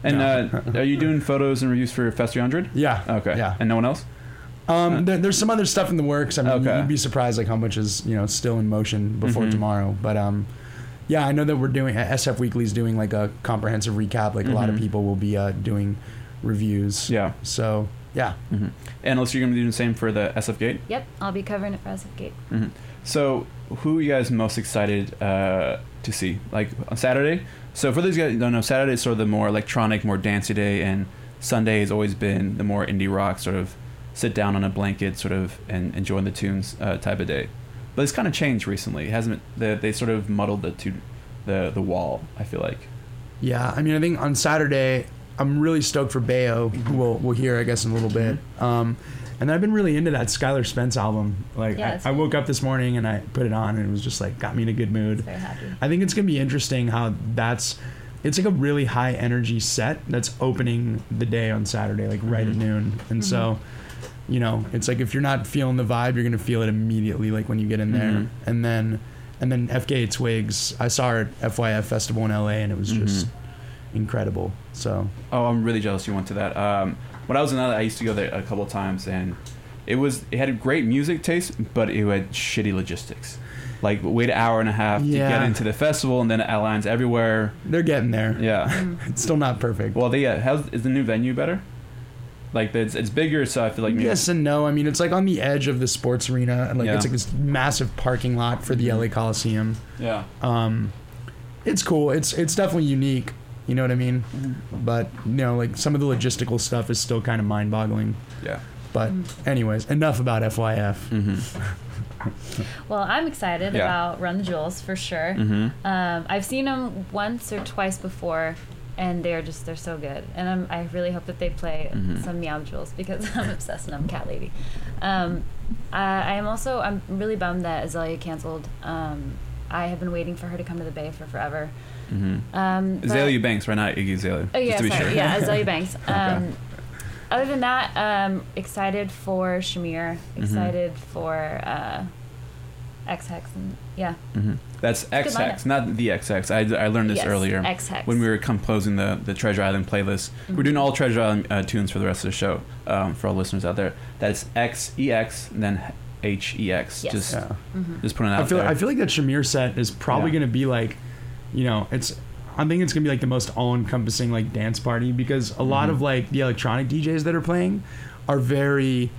And uh, are you doing photos and reviews for Fest 300? Yeah. Okay. Yeah. And no one else? Um, there, there's some other stuff in the works. I mean, Okay. you'd be surprised like how much is you know still in motion before Mhm. tomorrow. But um, yeah, I know that we're doing SF Weekly's doing like a comprehensive recap. Like a lot of Mhm. people will be uh, doing reviews. Yeah. So yeah. hmm And also, you're going to be doing the same for the SFGate? Yep, I'll be covering it for SFGate. hmm So, who are you guys most excited uh, to see? Like on Saturday? So, for those guys who don't know, Saturday is sort of the more electronic, more dancey day, and Sunday has always been the more indie rock, sort of sit down on a blanket, sort of, and enjoying the tunes uh, type of day. But it's kind of changed recently. It hasn't they, they sort of muddled the two, the the wall. I feel like. Yeah, I mean, I think on Saturday, I'm really stoked for Baio, who we'll, we'll hear, I guess, in a little bit. Mm-hmm. Um, and then I've been really into that Skylar Spence album. Like, Yeah, I, I woke up this morning and I put it on, and it was just like got me in a good mood. Very happy. I think it's gonna be interesting how that's. It's like a really high energy set that's opening the day on Saturday, like right at mm-hmm. noon. And so, mm-hmm. You know, it's like if you're not feeling the vibe, you're gonna feel it immediately, like when you get in there. Mhm. And then, and then FKA Twigs, I saw her at FYF Festival in LA, and it was just incredible. So Oh, I'm really jealous you went to that. Um, when I was in LA, I used to go there a couple of times, and it was it had a great music taste, but it had shitty logistics. Like wait an hour and a half to get into the festival, and then lines everywhere. they're getting there. Yeah. It's still not perfect. well, they uh, how's is the new venue better? Like it's it's bigger, so I feel like maybe, yes and no. I mean, it's like on the edge of the sports arena, and like Yeah. it's like this massive parking lot for the LA Coliseum. yeah. Um, it's cool. It's it's definitely unique. You know what I mean? Mm-hmm. But you know, like some of the logistical stuff is still kind of mind-boggling. Yeah. But anyways, enough about FYF. Mm-hmm. Well, I'm excited Yeah. about Run the Jewels for sure. Mhm. Um, I've seen them once or twice before, and they're just they're so good. And I'm, I really hope that they play Mhm. some Meow Jewels because I'm obsessed and I'm a cat lady. Um, I, I am also I'm really bummed that Azealia canceled. Um, I have been waiting for her to come to the Bay for forever. Mm-hmm. Um, Azealia Banks, right? now Iggy Azalea. Oh yeah, just to be sorry. sure. Yeah, Azealia Banks. Um, Okay. Other than that, um, excited for Shamir. Mm-hmm. Excited for uh, Ex Hex and yeah. hmm That's good XX, not the XX. I, I learned this Yes, earlier Ex-Hex. when we were composing the, the Treasure Island playlist. We're doing all Treasure Island uh, tunes for the rest of the show um, for all listeners out there. That's X E X and then H E X. Yes. Just Yeah. just putting it out I feel there. I feel like that Shamir set is probably Yeah. gonna be like, you know, it's. I think it's gonna be like the most all-encompassing like dance party because a lot of like the electronic DJs that are playing are very,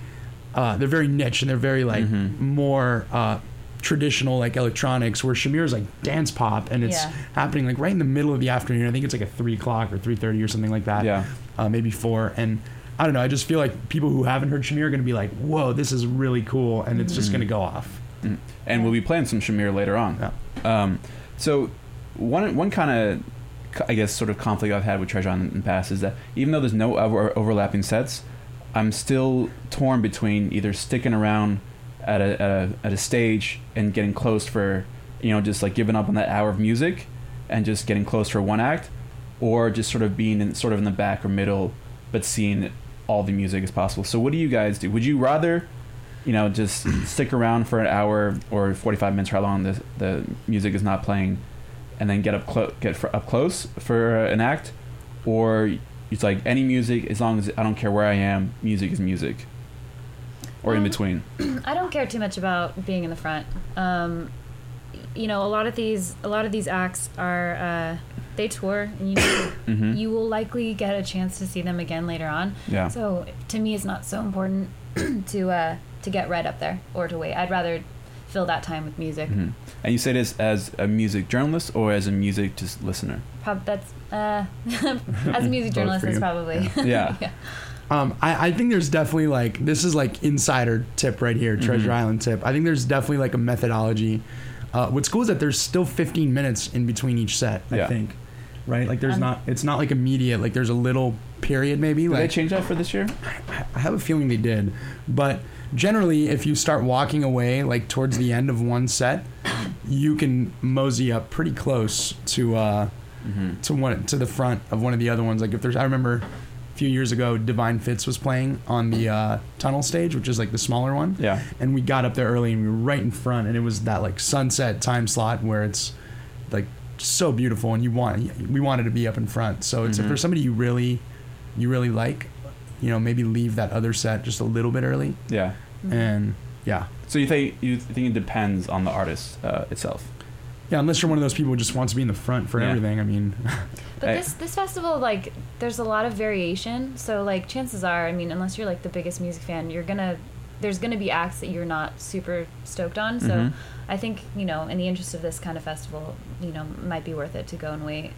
uh, they're very niche and they're very like Mhm. more uh, traditional like electronics where Shamir is like dance pop and it's Yeah. happening like right in the middle of the afternoon. I think it's like a three o'clock or three thirty or something like that. Yeah. uh, maybe four. And I don't know. I just feel like people who haven't heard Shamir are going to be like, "Whoa, this is really cool," and it's just Mhm. going to go off. Mm. And we'll be playing some Shamir later on. Um, so one one kind of I guess sort of conflict I've had with Treasure Island in the past is that even though there's no over- overlapping sets, I'm still torn between either sticking around at a, at a at a stage and getting close for you know just like giving up on that hour of music and just getting close for one act, or just sort of being in, sort of in the back or middle, but seeing all the music as possible. So what do you guys do? Would you rather you know, just stick around for an hour or 45 minutes, how long the, the music is not playing, and then get up close get for, up close for an act, or it's like any music as long as I don't care where I am, music is music, or in Um, between. I don't care too much about being in the front. Um, you know, a lot of these a lot of these acts are uh, they tour, and you Mhm. you will likely get a chance to see them again later on. Yeah. So to me, it's not so important to uh, to get right up there or to wait. I'd rather fill that time with music. Mhm. And you say this as a music journalist or as a music just listener? Prob- that's uh, as a music journalist, for it's you. probably Yeah. Um, I, I think there's definitely like this is like insider tip right here, Treasure Mhm. Island tip. I think there's definitely like a methodology. Uh, what's cool is that there's still 15 minutes in between each set. I Yeah. think, right? Like there's Um, not it's not like immediate. Like there's a little period maybe. Did like they change that for this year? I have a feeling they did, but generally, if you start walking away like towards the end of one set, you can mosey up pretty close to uh, Mm-hmm. to one to the front of one of the other ones. Like if there's, I remember a few years ago, Divine Fits was playing on the uh, tunnel stage, which is like the smaller one. Yeah. And we got up there early and we were right in front, and it was that like sunset time slot where it's like so beautiful, and you want we wanted to be up in front. So it's if Mhm. there's somebody you really you really like, you know, maybe leave that other set just a little bit early, Yeah. and yeah. So you think you think it depends on the artist uh, itself? Yeah, unless you're one of those people who just wants to be in the front for Yeah. everything. I mean, But I- this this festival, like, there's a lot of variation. So like, chances are, I mean, unless you're like the biggest music fan, you're gonna there's gonna be acts that you're not super stoked on. So Mhm. I think you know, in the interest of this kind of festival, you know, might be worth it to go and wait.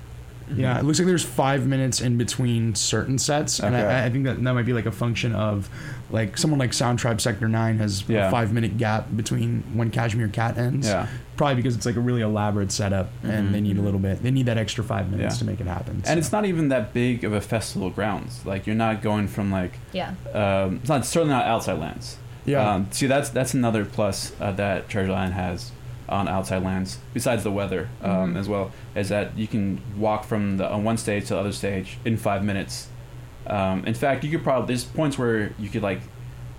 Yeah, it looks like there's five minutes in between certain sets, and Okay. I, I think that that might be like a function of, like someone like Sound Tribe Sector Nine has Yeah. a five minute gap between when Cashmere Cat ends. Yeah. probably because it's like a really elaborate setup, and they need a little bit. They need that extra five minutes Yeah. to make it happen. And it's not even that big of a festival grounds. Like you're not going from like Yeah. um, it's not certainly not outside lands. Yeah. Um, see, that's that's another plus uh, that Treasure Island has on outside lands, besides the weather um, Mhm. as well, is that you can walk from the on one stage to the other stage in five minutes. Um, in fact, you could probably there's points where you could like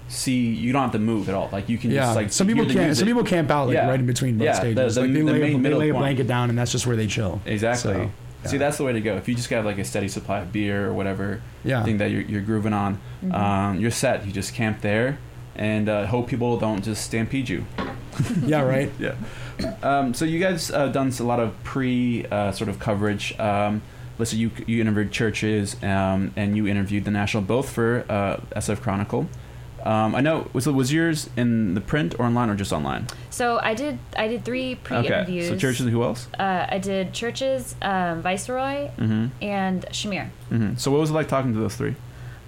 see you don't have to move at all. Like you can yeah, just like some people can't. music. Some people camp out like Yeah. right in between both Yeah, the- stages. the- like they the lay, they lay a point. blanket down, and that's just where they chill. Exactly. So, See, that's the way to go. If you just got like a steady supply of beer or whatever Yeah. thing that you're, you're grooving on, Mhm. um, you're set. You just camp there and uh, hope people don't just stampede you. yeah, right. Yeah. Um, so you guys uh, done a lot of pre uh, sort of coverage. Um, listen, you you interviewed Chvrches um, and you interviewed the national both for uh, SF Chronicle. Um, I know was was yours in the print or online or just online? So I did I did three pre-interviews. Okay. So Chvrches and who else? Uh, I did Chvrches, um, Viceroy, Mm-hmm. and Shamir. Mm-hmm. So what was it like talking to those three?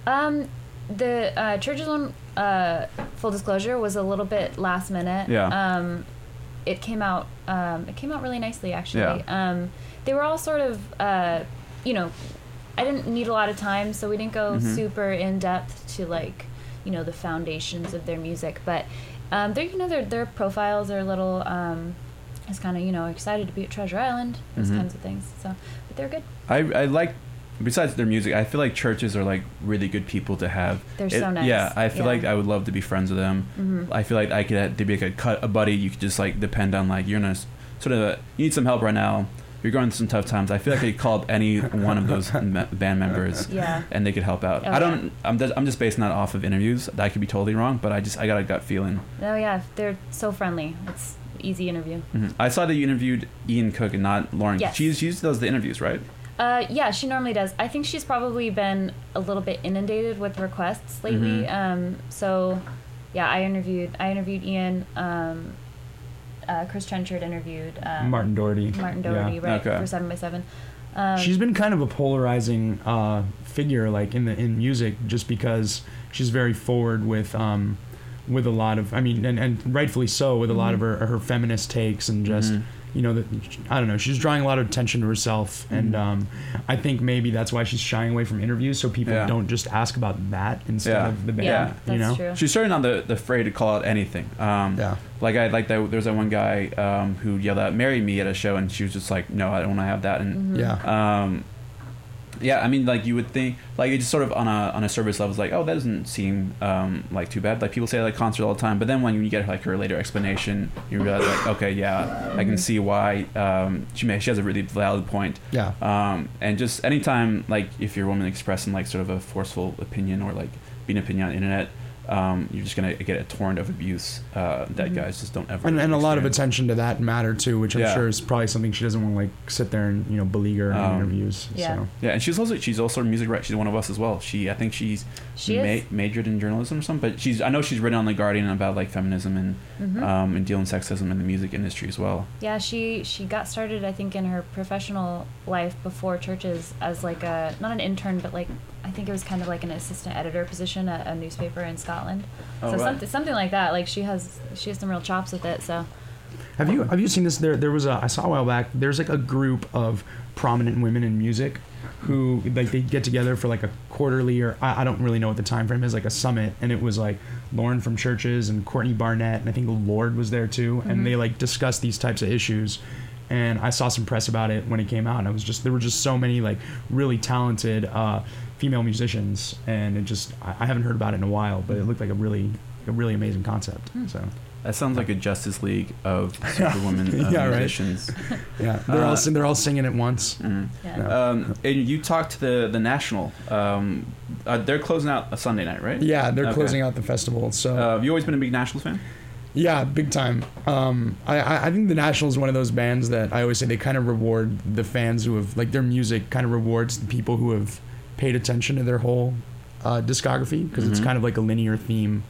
Um, the uh, Chvrches one, uh, full disclosure, was a little bit last minute. Yeah. Um, it came out. Um, it came out really nicely, actually. Yeah. Um, they were all sort of, uh, you know, I didn't need a lot of time, so we didn't go Mhm. super in depth to like, you know, the foundations of their music. But um, they're, you know, their their profiles are a little. Um, it's kind of you know excited to be at Treasure Island, those Mhm. kinds of things. So, but they're good. I I like besides their music, I feel like Chvrches are like really good people to have. They're so nice. Yeah, I feel Yeah. like I would love to be friends with them. Mhm. I feel like I could to be like a cut a buddy. You could just like depend on like you're in a sort of a, you need some help right now. You're going through some tough times. I feel like I could call up any one of those me- band members, Yeah. and they could help out. Oh, I don't. I'm just, I'm just basing that off of interviews. I could be totally wrong, but I just I got a gut feeling. Oh yeah, they're so friendly. It's easy interview. Mhm. I saw that you interviewed Ian Cook and not Lauren. Yes. She she does the interviews, right? Uh, yeah, she normally does. I think she's probably been a little bit inundated with requests lately. Mhm. Um, so yeah, I interviewed I interviewed Ian. Um, uh, Chris Trenchard interviewed um, Martin Doherty. Martin Yeah. Doherty, right, Okay. for Seven by Seven. Um, she's been kind of a polarizing uh, figure, like in the in music, just because she's very forward with um, with a lot of, I mean, and, and rightfully so, with a lot of her her feminist takes and just. Mhm. You know, that I don't know. She's drawing a lot of attention to herself, and Mhm. um, I think maybe that's why she's shying away from interviews, so people Yeah. don't just ask about that instead Yeah. of the band. Yeah, you that's know, true. She's certainly not the, the afraid to call out anything. Um, Yeah. Like I like that. There's that one guy um, who yelled out "Marry me" at a show, and she was just like, "No, I don't want to have that." And Mhm. yeah, um, yeah, I mean, like you would think, like it's just sort of on a on a service level, it's like, oh, that doesn't seem um, like too bad. Like people say like concert all the time, but then when you get like her later explanation, you realize like, okay, yeah, I can see why um, she may she has a really valid point. yeah. Um, and just anytime, like, if you're a woman expressing like sort of a forceful opinion or like being an opinion on the internet, um, you're just gonna get a torrent of abuse uh, that Mhm. guys just don't ever. and, and a lot of attention to that matter too, which I'm Yeah. sure is probably something she doesn't want to like sit there and you know beleaguer in Um, interviews. Yeah. So. Yeah, and she's also she's also a music writer. She's one of us as well. She I think she's She ma- majored in journalism or something. But she's I know she's written on the Guardian about like feminism and Mhm. um, and dealing sexism in the music industry as well. Yeah, she she got started I think in her professional life before Chvrches as like a not an intern but like I think it was kind of like an assistant editor position at a newspaper in Scotland. Oh, so right. something something like that. Like she has she has some real chops with it. So Have you have you seen this? There there was a I saw a while back. There's like a group of prominent women in music who like they get together for like a quarterly or I, I don't really know what the time frame is like a summit and it was like Lauren from Chvrches and Courtney Barnett and I think Lorde was there too and they like discussed these types of issues and I saw some press about it when it came out and I was just there were just so many like really talented uh, female musicians and it just I, I haven't heard about it in a while but it looked like a really a really amazing concept so That sounds like a Justice League of superwomen uh, Yeah, right. musicians. yeah they're all Uh, sing- they're all singing at once Mhm. yeah. Yeah. Um, and you talked to the the National. Um, uh, they're closing out a Sunday night, right? Yeah, they're Okay. closing out the festival. So Uh, have you always been a big Nationals fan? yeah, big time. Um, I, I I think the National is one of those bands that I always say they kind of reward the fans who have like their music kind of rewards the people who have paid attention to their whole uh, discography because it's Mhm. kind of like a linear theme,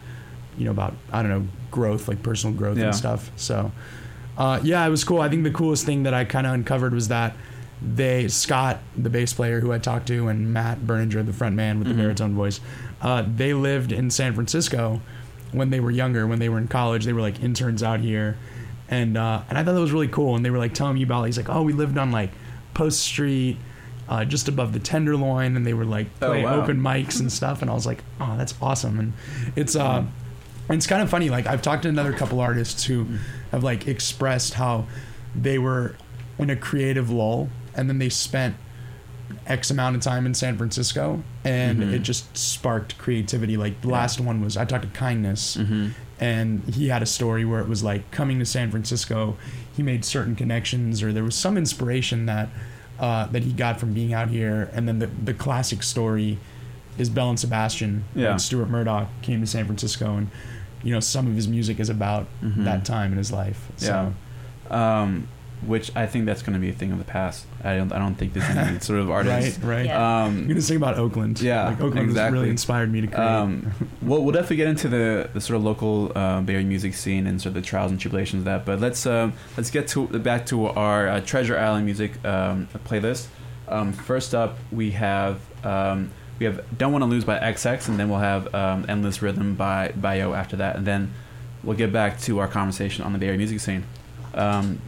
you know, about I don't know growth, like personal growth Yeah. and stuff. So uh, yeah, it was cool. I think the coolest thing that I kind of uncovered was that they Scott, the bass player who I talked to, and Matt Berninger, the front man with Mhm. the baritone voice, uh, they lived in San Francisco when they were younger. When they were in college, they were like interns out here, and uh, and I thought that was really cool. And they were like telling me about. He's like, oh, we lived on like Post Street. Uh, just above the Tenderloin, and they were like Oh, wow. open mics and stuff, and I was like, "Oh, that's awesome!" And it's uh, it's kind of funny. Like I've talked to another couple artists who have like expressed how they were in a creative lull, and then they spent X amount of time in San Francisco, and Mhm. it just sparked creativity. Like the last one was I talked to Kindness, Mm-hmm. and he had a story where it was like coming to San Francisco, he made certain connections, or there was some inspiration that uh, that he got from being out here, and then the the classic story is Belle and Sebastian. Yeah. when Stuart Murdoch came to San Francisco, and you know some of his music is about Mhm. that time in his life. So, Yeah. Um, which I think that's going to be a thing of the past. I don't. I don't think there's any sort of right, artist. right. Yeah. I'm Um, gonna sing about Oakland. Yeah, like Oakland has exactly. really inspired me to create. Um, we'll, we'll definitely get into the, the sort of local uh, Bay Area music scene and sort of the trials and tribulations of that. But let's um, let's get to back to our uh, Treasure Island music um, playlist. Um, first up, we have um, we have "Don't Want to Lose" by Ex Hex, and then we'll have um, "Endless Rhythm" by Baio after that, and then we'll get back to our conversation on the Bay Area music scene. Um,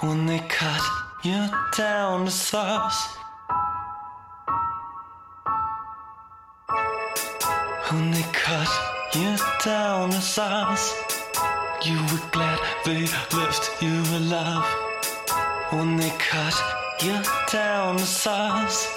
When they cut you down to size. When they cut you down to size. You were glad they left you alive. When they cut you down to size.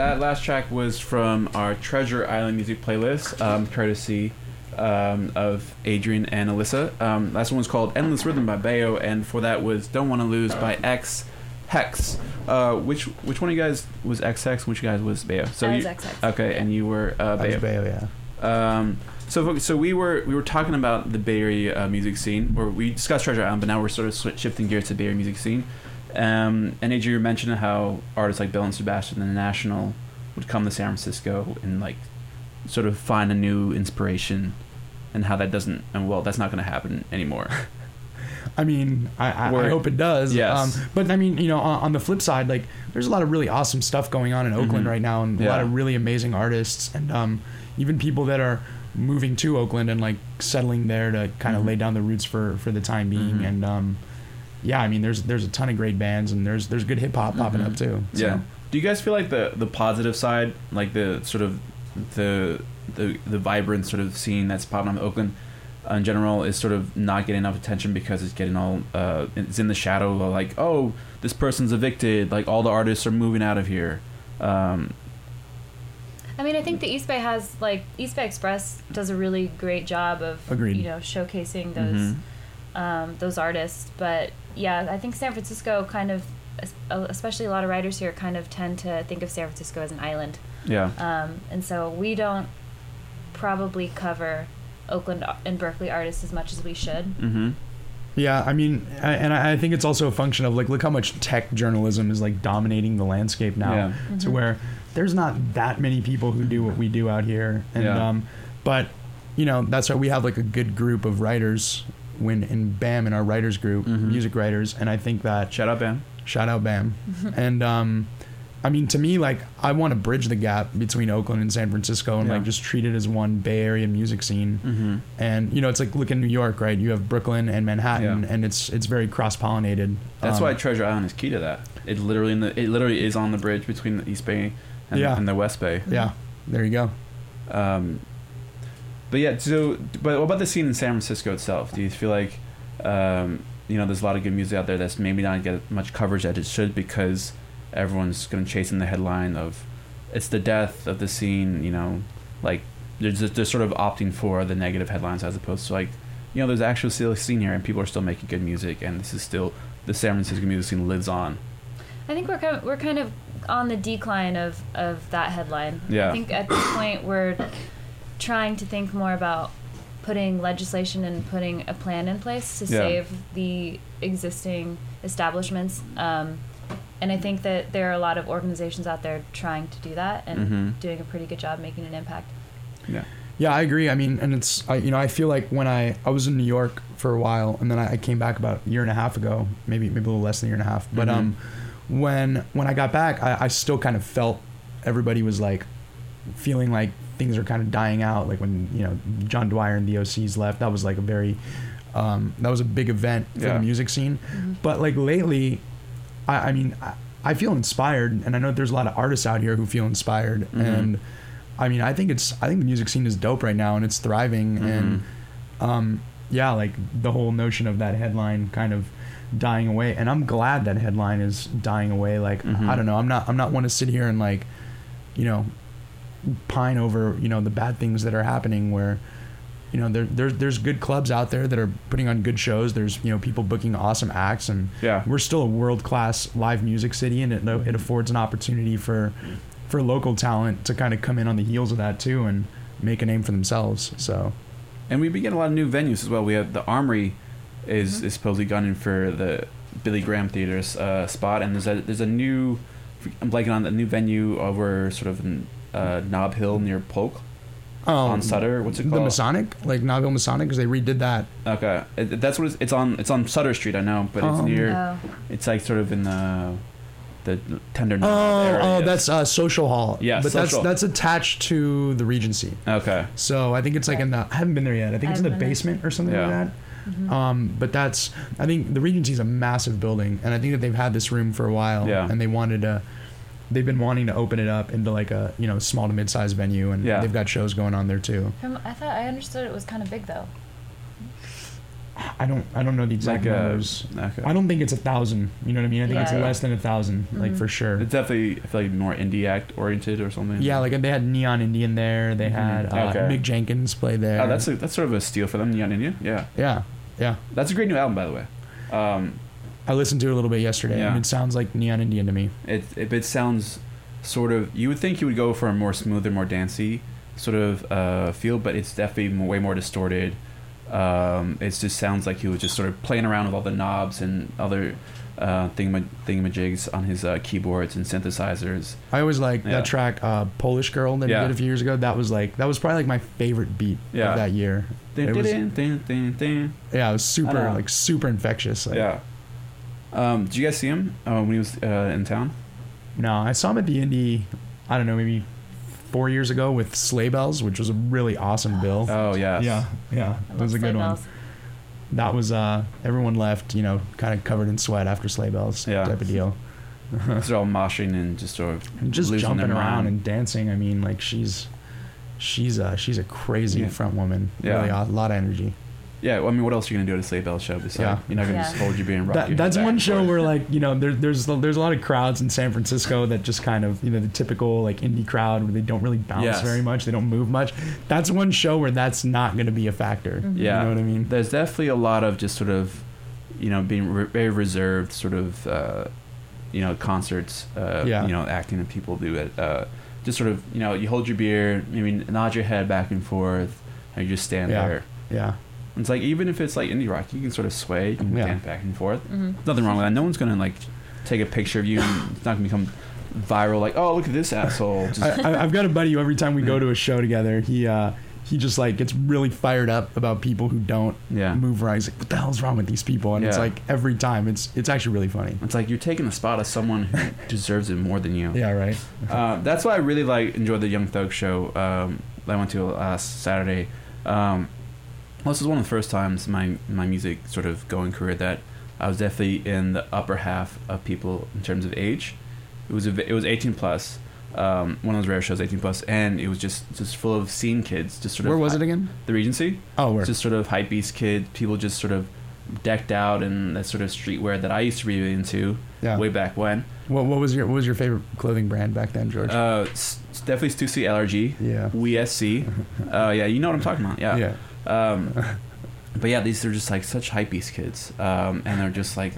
That last track was from our Treasure Island music playlist, um, courtesy um, of Adrian and Alyssa. Um, last one was called Endless Rhythm by Baio, and for that was Don't Want to Lose by X Hex. Uh, which which one of you guys was Ex Hex? Which you guys was Baio? So I you, was Ex Hex. Okay, and you were uh, I was Baio. Baio, yeah. Um, so so we were we were talking about the Bay Area uh, music scene, or we discussed Treasure Island, but now we're sort of swi- shifting gears to the Bay Area music scene. Um, and AJ, you mentioned how artists like Belle and Sebastian and the National would come to San Francisco and like sort of find a new inspiration, and how that doesn't and well that's not going to happen anymore. I mean, I, I, I hope it does. Yes. Um, but I mean, you know, on, on the flip side, like, there's a lot of really awesome stuff going on in Oakland Mhm. right now, and a lot of really amazing artists, and um, even people that are moving to Oakland and like settling there to kind of Mhm. lay down the roots for for the time being. Mhm. And um, yeah, I mean, there's there's a ton of great bands, and there's there's good hip hop popping Mhm. up too. So, Yeah. Do you guys feel like the the positive side, like the sort of the the the vibrant sort of scene that's popping up in Oakland in general is sort of not getting enough attention because it's getting all uh, it's in the shadow of like oh this person's evicted like all the artists are moving out of here. Um, I mean, I think the East Bay has like East Bay Express does a really great job of Agreed. you know showcasing those Mhm. um, those artists. But yeah, I think San Francisco kind of, especially a lot of writers here, kind of tend to think of San Francisco as an island, yeah. um, and so we don't probably cover Oakland and Berkeley artists as much as we should. Mm-hmm. Yeah, I mean, I, and I I think it's also a function of like, look how much tech journalism is like dominating the landscape now, Yeah. to Mhm. where there's not that many people who do what we do out here, and Yeah. um, but you know that's why we have like a good group of writers when in BAM in our writers group, Mhm. music writers, and I think that Shout out, Bam. shout out BAM, and um, I mean to me like I want to bridge the gap between Oakland and San Francisco and Yeah. like just treat it as one Bay Area music scene. Mm-hmm. And you know, it's like look in New York, right? You have Brooklyn and Manhattan, Yeah. and it's it's very cross pollinated. That's why Treasure Island is key to that. It literally in the it literally is on the bridge between the East Bay and, Yeah. and the West Bay. Yeah, there you go. Um, but yeah, so but what about the scene in San Francisco itself? Do you feel like um, you know there's a lot of good music out there that's maybe not get much coverage that it should because everyone's going to chase in the headline of it's the death of the scene. You know, like they're just, they're sort of opting for the negative headlines as opposed to like you know there's actually still a scene here and people are still making good music and this is still the San Francisco music scene lives on. I think we're kind of, we're kind of on the decline of, of that headline. Yeah. I think at this point we're trying to think more about putting legislation and putting a plan in place to Yeah. save the existing establishments. Um, and I think that there are a lot of organizations out there trying to do that and Mhm. doing a pretty good job making an impact. Yeah. Yeah, I agree. I mean, and it's I, you know I feel like when I I was in New York for a while, and then I, I came back about a year and a half ago, maybe maybe a little less than a year and a half. But Mhm. um, when when I got back, I, I still kind of felt everybody was like feeling like things are kind of dying out. Like when you know John Dwyer and the OCs left, that was like a very um, that was a big event for Yeah. the music scene. But like lately, I, I mean, I, I feel inspired, and I know there's a lot of artists out here who feel inspired, Mhm. and I mean, I think it's I think the music scene is dope right now, and it's thriving, and um, yeah, like the whole notion of that headline kind of dying away, and I'm glad that headline is dying away. Like Mhm. I don't know, I'm not I'm not one to sit here and like, you know, pine over you know the bad things that are happening where you know there, there's there's good clubs out there that are putting on good shows there's you know people booking awesome acts and Yeah. we're still a world class live music city and it, it affords an opportunity for for local talent to kind of come in on the heels of that too and make a name for themselves so And been getting a lot of new venues as well. We have the Armory is Mhm. is supposedly gone in for the Billy Graham Theater's uh, spot, and there's a there's a new I'm blanking on the new venue over sort of in uh, Nob Hill near Polk Oh, on Sutter. What's it called? the? Masonic, like Nob Hill Masonic, because they redid that. Okay, it, that's what it's, it's on. It's on Sutter Street, I know, but it's Um, near. Oh. It's like sort of in the the tender. knob Oh, area. oh, that's uh, Social Hall. Yeah, but Social. that's that's attached to the Regency. okay. So I think it's like in the. I haven't been there yet. I think it's in the I've there. basement or something Yeah. like that. Um, but that's. I think the Regency is a massive building, and I think that they've had this room for a while. Yeah. And they wanted to. They've been wanting to open it up into like a you know small to mid sized venue, and Yeah. they've got shows going on there too. From, I thought I understood it was kind of big though. I don't. I don't know the exact Like, uh, numbers. Okay. I don't think it's a thousand. You know what I mean? I think it's Yeah. Less than a thousand, like for sure. It's definitely I feel like more indie act oriented or something. Yeah, like they had Neon Indian there. They had uh. Okay. Mick Jenkins play there. Oh, that's a, that's sort of a steal for them, Neon Indian. Yeah, yeah, yeah. that's a great new album, by the way. Um, I listened to it a little bit yesterday, Yeah. and it sounds like Neon Indian to me. it it, it sounds sort of. You would think you would go for a more smoother, more dancey sort of uh, feel, but it's definitely way more distorted. Um, it just sounds like he was just sort of playing around with all the knobs and other uh, thingama- thingamajigs on his uh, keyboards and synthesizers. I always like Yeah. that track, uh, Polish Girl, that Yeah. he did a few years ago. That was like that was probably like my favorite beat Yeah. of that year. Dun, It dun, was- dun. Yeah, it was super like super infectious. Like, Yeah. Um, did you guys see him uh, when he was uh, in town? No, I saw him at the Indie. I don't know, maybe four years ago with Sleigh Bells, which was a really awesome bill. Oh yeah. yeah, yeah, I it was a good one. bells. That was uh, everyone left, you know, kind of covered in sweat after Sleigh Bells Yeah. type of deal. They're all moshing and just sort of And just jumping their around mind. and dancing. I mean, like she's she's a she's a crazy Yeah. front woman. Yeah. Really, a lot of energy. Yeah, well, I mean, what else are you gonna do at a sleigh bell show? Besides, Yeah. you're not gonna Yeah. just hold your beer and rock That, your that's one show where like you know there, there's there's a lot of crowds in San Francisco that just kind of you know the typical like indie crowd where they don't really bounce Yes. very much they don't move much that's one show where that's not going to be a factor Yeah, you know what I mean There's definitely a lot of just sort of, you know, being re- very reserved, sort of, uh, you know, concerts. Uh, Yeah. You know, acting that people do it. Uh, just sort of, you know, you hold your beer, maybe nod your head back and forth, and you just stand Yeah. there. yeah It's like even if it's like indie rock, you can sort of sway, you can Yeah. dance back and forth. Mhm. Nothing wrong with that. No one's gonna like take a picture of you. and It's not gonna become viral. Like, oh, look at this asshole. Just, I, I, I've got a buddy who every time we go to a show together he uh he just like gets really fired up about people who don't yeah. move right he's like what the hell's wrong with these people and it's like every time it's it's actually really funny It's like you're taking the spot of someone who deserves it more than you. yeah right Uh, that's why I really like enjoyed the Young Thug show um, that I went to last Saturday. Um, well, this was one of the first times in my my music sort of going career that I was definitely in the upper half of people in terms of age. It was a, it was 18 plus. Um, one of those rare shows, 18 plus, and it was just just full of scene kids. Just sort of where was it again The Regency. oh where Just sort of hype beast kids. People just sort of decked out in that sort of streetwear that I used to be into yeah way back when. what, what was your what was your favorite clothing brand back then George Uh, definitely Stussy LRG. yeah WSC. Uh, yeah, you know what I'm talking about. Yeah. yeah Um, but yeah, these are just like such hypebeast kids, um, and they're just like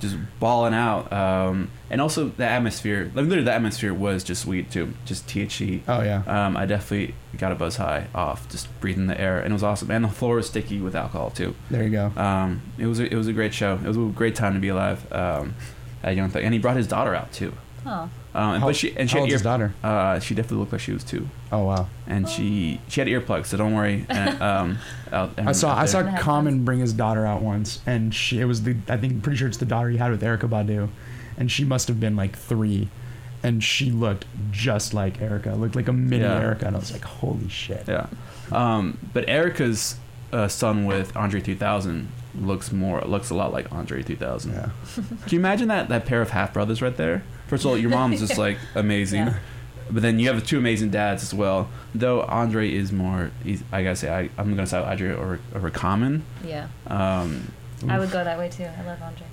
just balling out. Um, and also the atmosphere. Like, literally, the atmosphere was just sweet too, just THC. oh yeah Um, I definitely got a buzz high off just breathing the air, and it was awesome. And the floor was sticky with alcohol too. there you go Um, it was a, it was a great show. It was a great time to be alive. Um, at Young Thug, and he brought his daughter out too. Oh, Um, How- but she and she how had old's ear, daughter uh, she definitely looked like she was two oh wow and she she had earplugs, so don't worry. And, um, out, I saw I saw there. there. Common bring his daughter out once, and she it was the I think pretty sure it's the daughter he had with Erykah Badu, and she must have been like three, and she looked just like Erykah, looked like a mini Yeah. Erykah, and I was like, holy shit. Yeah, um, but Erykah's uh, son with Andre 3000 looks more looks a lot like Andre 3000. Yeah. Can you imagine that that pair of half brothers right there? First of all, your mom's just like amazing. Yeah. But then you have two amazing dads as well. Though Andre is more, he's, I gotta say, I, I'm gonna say Andre over, over Common. yeah. Um, I would go that way too. I love Andre.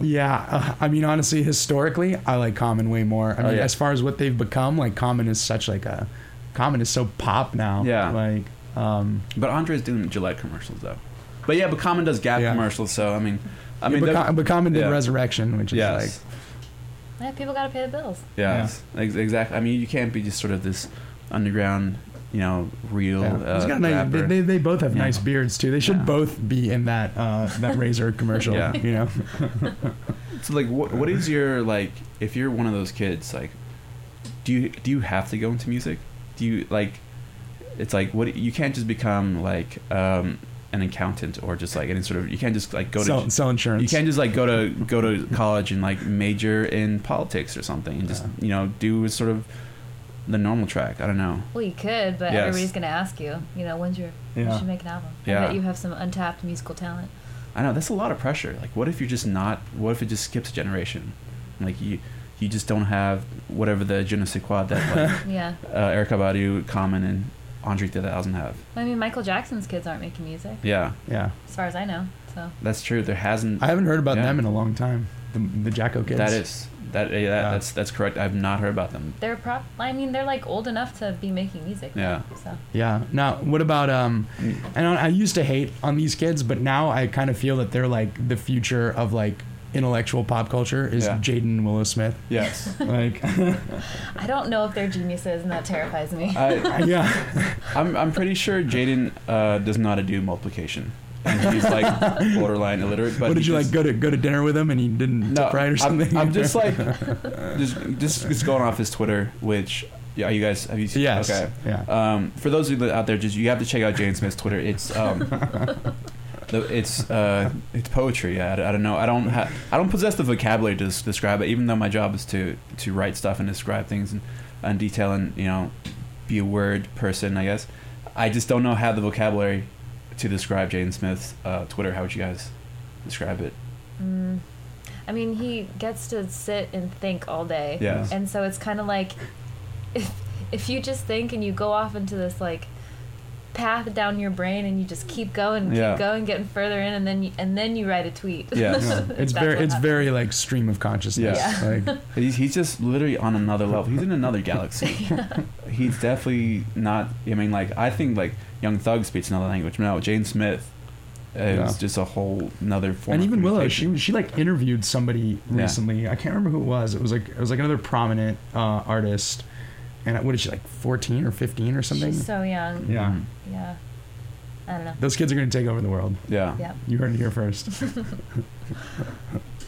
Yeah, uh, I mean honestly, historically, I like Common way more. I Oh, mean, yeah. as far as what they've become, like Common is such like a, Common is so pop now. Yeah. Like, um, but Andre's doing Gillette commercials though. But yeah, but Common does Gap Yeah. commercials, so I mean, I I mean, mean, but, Com- but Common did yeah. Resurrection, which is yes. Yeah, people gotta pay the bills. Yeah, ex- exactly. I mean, you can't be just sort of this underground, you know, real. yeah. Uh, He's got a nice, they, they, they both have Yeah. nice beards too. They should Yeah. both be in that uh, that Razor commercial. Yeah. You know. So like, what what is your like? If you're one of those kids, like, do you do you have to go into music? Do you like? It's like what you can't just become like um, an accountant or just like any sort of you can't just like go sell, to sell insurance. you can't just like go to go to college and like major in politics or something and just you know do sort of the normal track. I don't know. Well, you could, but Yes. everybody's gonna ask you. You know, when's your? You Yeah. should make an album. Yeah. I bet you have some untapped musical talent. I know that's a lot of pressure. Like, what if you're just not? What if it just skips a generation? Like you, you just don't have whatever the je ne sais quoi that like, Yeah. uh, Erykah Badu, Common, and Andre 3000 have. I mean, Michael Jackson's kids aren't making music. Yeah, Yeah. As far as I know. So. that's true. There hasn't. I haven't heard about Yeah. them in a long time. The, the Jacko kids. That is that. Yeah, that, that's that's correct. I've not heard about them. They're prop. I mean, they're like old enough to be making music. Yeah. So. Yeah. Now, what about um? And I I used to hate on these kids, but now I kind of feel that they're like the future of like intellectual pop culture is Yeah. Jaden Willow Smith. Yes. Like, I don't know if they're geniuses, and that terrifies me. I, yeah. I'm I'm pretty sure Jaden uh, does not do multiplication, and he's like borderline illiterate. But what did you just- like go to go to dinner with him and he didn't tip right or I'm- something? I'm, just like just, just just going off his Twitter, which yeah, you guys have you seen? Yes, Okay. yeah. Um, for those of you out there, just you have to check out Jaden Smith's Twitter. It's um, the, it's uh, it's poetry. I, I don't know. I don't ha- I don't possess the vocabulary to s- describe it. Even though my job is to to write stuff and describe things and, in detail and you know be a word person. I guess I just don't know how the vocabulary to describe Jaden Smith's uh, Twitter. How would you guys describe it? Mm. I mean, he gets to sit and think all day. Yes. And so it's kind of like if if you just think and you go off into this like path down your brain and you just keep going, keep Yeah. going, getting further in, and then you, and then you write a tweet. Yeah. it's very it's happens. very like stream of consciousness. Yeah. Like, he's, he's just literally on another level. He's in another galaxy. He's definitely not. I mean, like I think like Young Thug speaks another language. No, Jaden Smith is Yeah. just a whole another form. and of even Willow, she she like interviewed somebody Yeah. recently. I can't remember who it was. It was like it was like another prominent uh, artist. And what is she like, fourteen or fifteen or something? She's so young. Yeah. Yeah. I don't know. Those kids are going to take over the world. Yeah. Yeah. You heard it here first.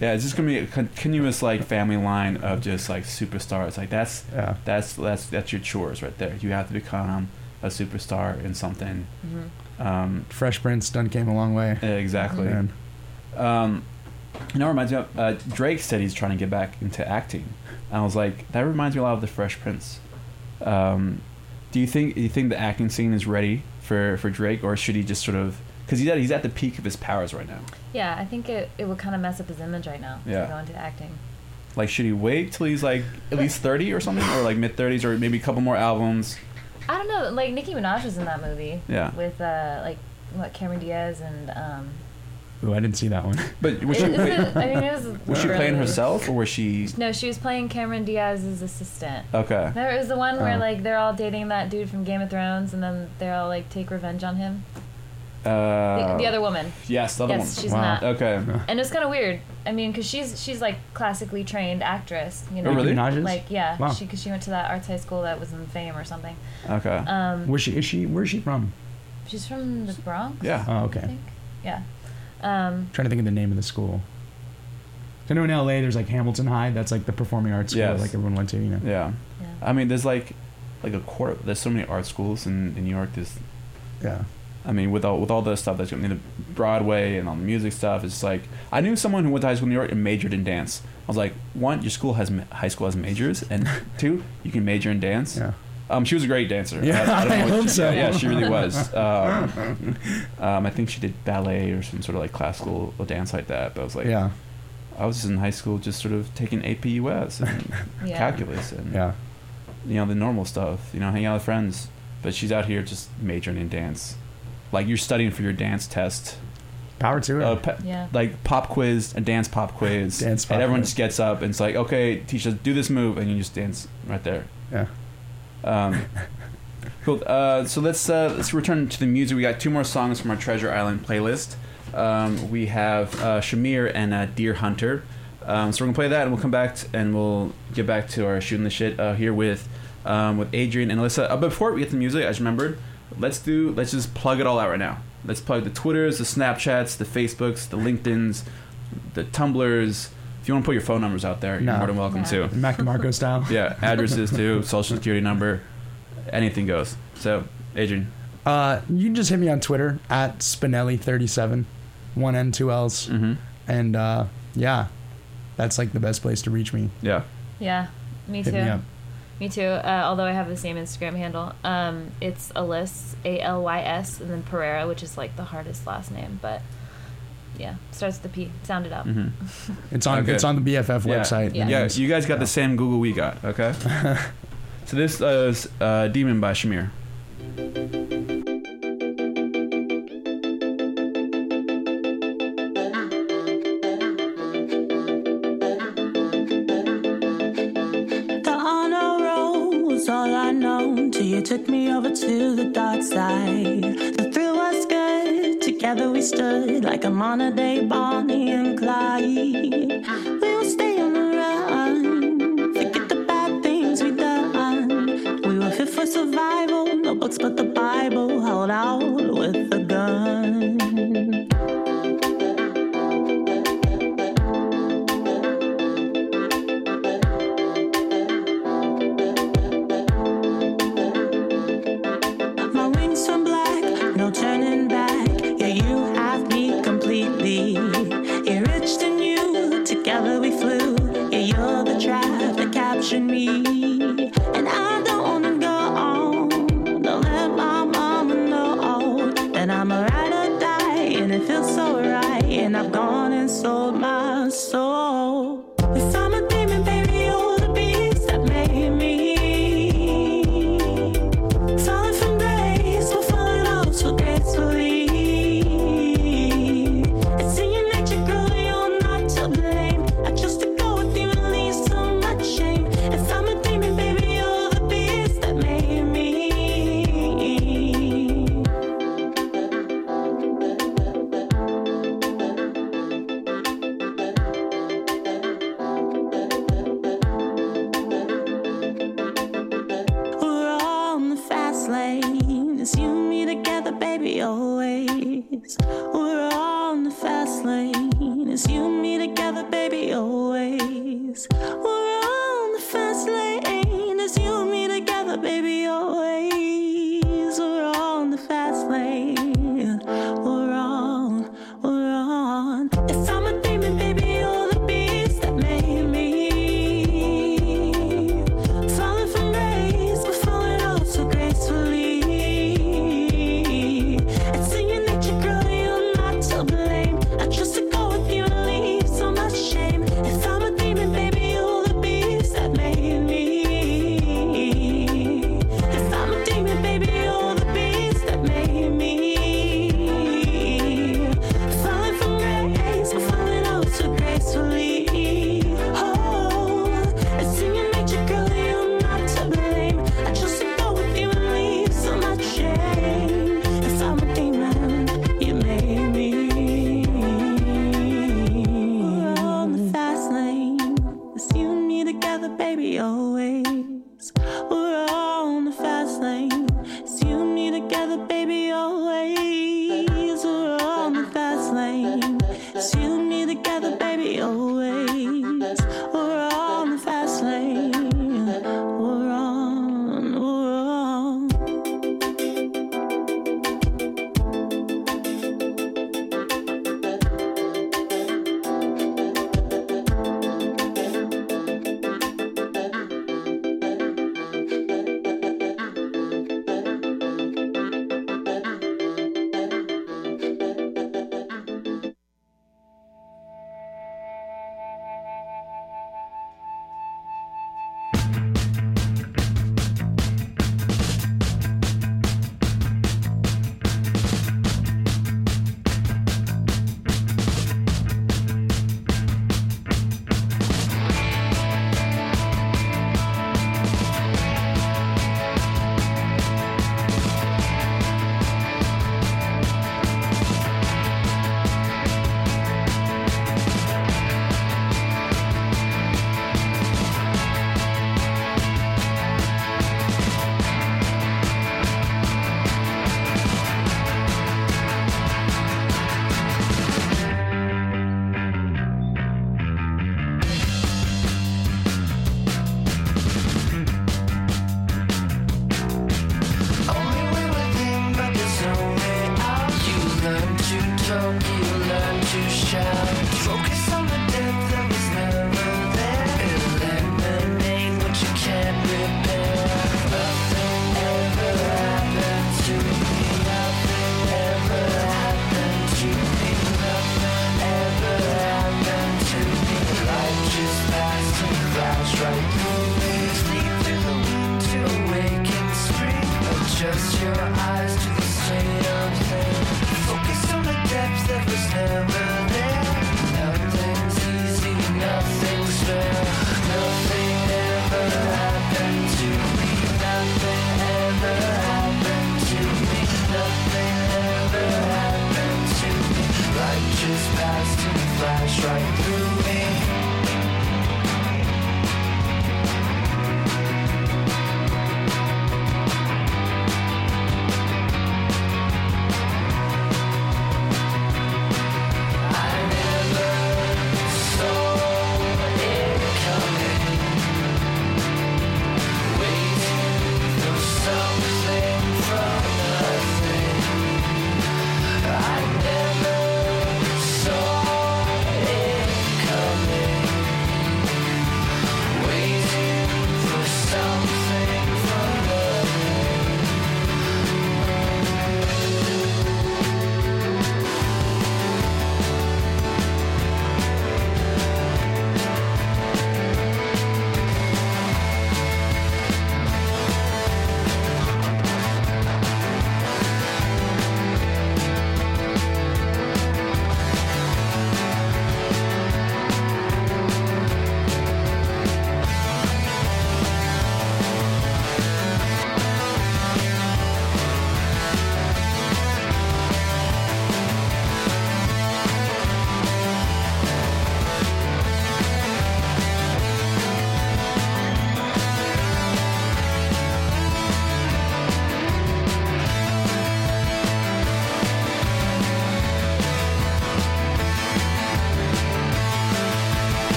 Yeah, it's just gonna be a continuous like family line of just like superstars. Like that's Yeah. that's that's that's your chores right there. You have to become a superstar in something. Mhm. Um, Fresh Prince done came a long way. Yeah, exactly. Man. Um, you know, it reminds me of uh, Drake said he's trying to get back into acting. And I was like, that reminds me a lot of the Fresh Prince. Um, do you think do you think the acting scene is ready for, for Drake, or should he just sort of because he's at he's at the peak of his powers right now? Yeah, I think it, it would kind of mess up his image right now Yeah. to go into acting. Like, should he wait till he's like at least thirty or something, or like mid thirties, or maybe a couple more albums? I don't know. Like Nicki Minaj was in that movie. Yeah. With uh, like what Cameron Diaz and um. Ooh, I didn't see that one. But was she, It- it's a- I mean, it was. was she early. playing herself, or was she? No, she was playing Cameron Diaz's assistant. Okay. There was the one where Oh. like they're all dating that dude from Game of Thrones, and then they're all like take revenge on him. Uh, the, the other woman. Yes, the other yes, one. she's in that. Okay. And it's kind of weird. I mean, because she's she's like classically trained actress. You know, Oh, really? Nicki Minaj's? Like yeah, Wow. she because she went to that arts high school that was in Fame or something. Okay. Um, Where's she? Is she? Where's she from? she's from the Bronx. Yeah. Oh, I okay. think. Yeah. Um, trying to think of the name of the school. I know in LA there's like Hamilton High. That's like the performing arts school Yes. like everyone went to. You know. Yeah. I mean, there's like, like a quarter. There's so many art schools in, in New York. There's, Yeah. I mean, with all with all the stuff that's going to Broadway and all the music stuff, it's like I knew someone who went to high school in New York and majored in dance. I was like, one, your school has high school has majors, and two, you can major in dance. Yeah. Um, she was a great dancer. Yeah, don't know I hope she- so. Yeah, she really was. Um, um, I think she did ballet or some sort of like classical dance like that. But I was like, Yeah. I was just in high school, just sort of taking AP US and Yeah. calculus and Yeah. you know the normal stuff. You know, hanging out with friends. But she's out here just majoring in dance. Like you're studying for your dance test. Power to her. Uh, pe- Yeah. Like pop quiz, a dance pop quiz. Dance pop and everyone quiz. just gets up and it's like, okay, teach us do this move, and you just dance right there. Yeah. Um, cool. Uh, so let's uh, let's return to the music. We got two more songs from our Treasure Island playlist. Um, we have uh, Shamir and uh, Deerhunter. Um, so we're gonna play that, and we'll come back t- and we'll get back to our shooting the shit uh, here with um, with Adrian and Alyssa. Uh, but before we get the music, I just remembered. Let's do. Let's just plug it all out right now. Let's plug the Twitters, the Snapchats, the Facebooks, the LinkedIn's, the Tumblrs, If you want to put your phone numbers out there, you're No. more than welcome Yeah. to. Mac DeMarco style. Yeah, addresses too, social security number, anything goes. So, Adrian, Uh, you can just hit me on Twitter at Spinelli37, one N, two L's, mm-hmm. and uh, yeah, that's like the best place to reach me. yeah, Yeah, me Hit too. me up. Me too. Uh, although I have the same Instagram handle. Um, it's Alys A L Y S and then Pereira, which is like the hardest last name, but yeah, starts with the P. Sound it out. hmm It's on Okay. it's on the BFF Yeah. website. Yeah. yeah. You guys got the same Google we got, okay? so this is uh, "Demon" by Shamir. The honor roll was all I know till you took me over to the dark side. The thrill was good, together we stood like a modern day Bonnie and Clyde. We will stay on the run, forget the bad things we done. We were fit for survival, no books but the Bible,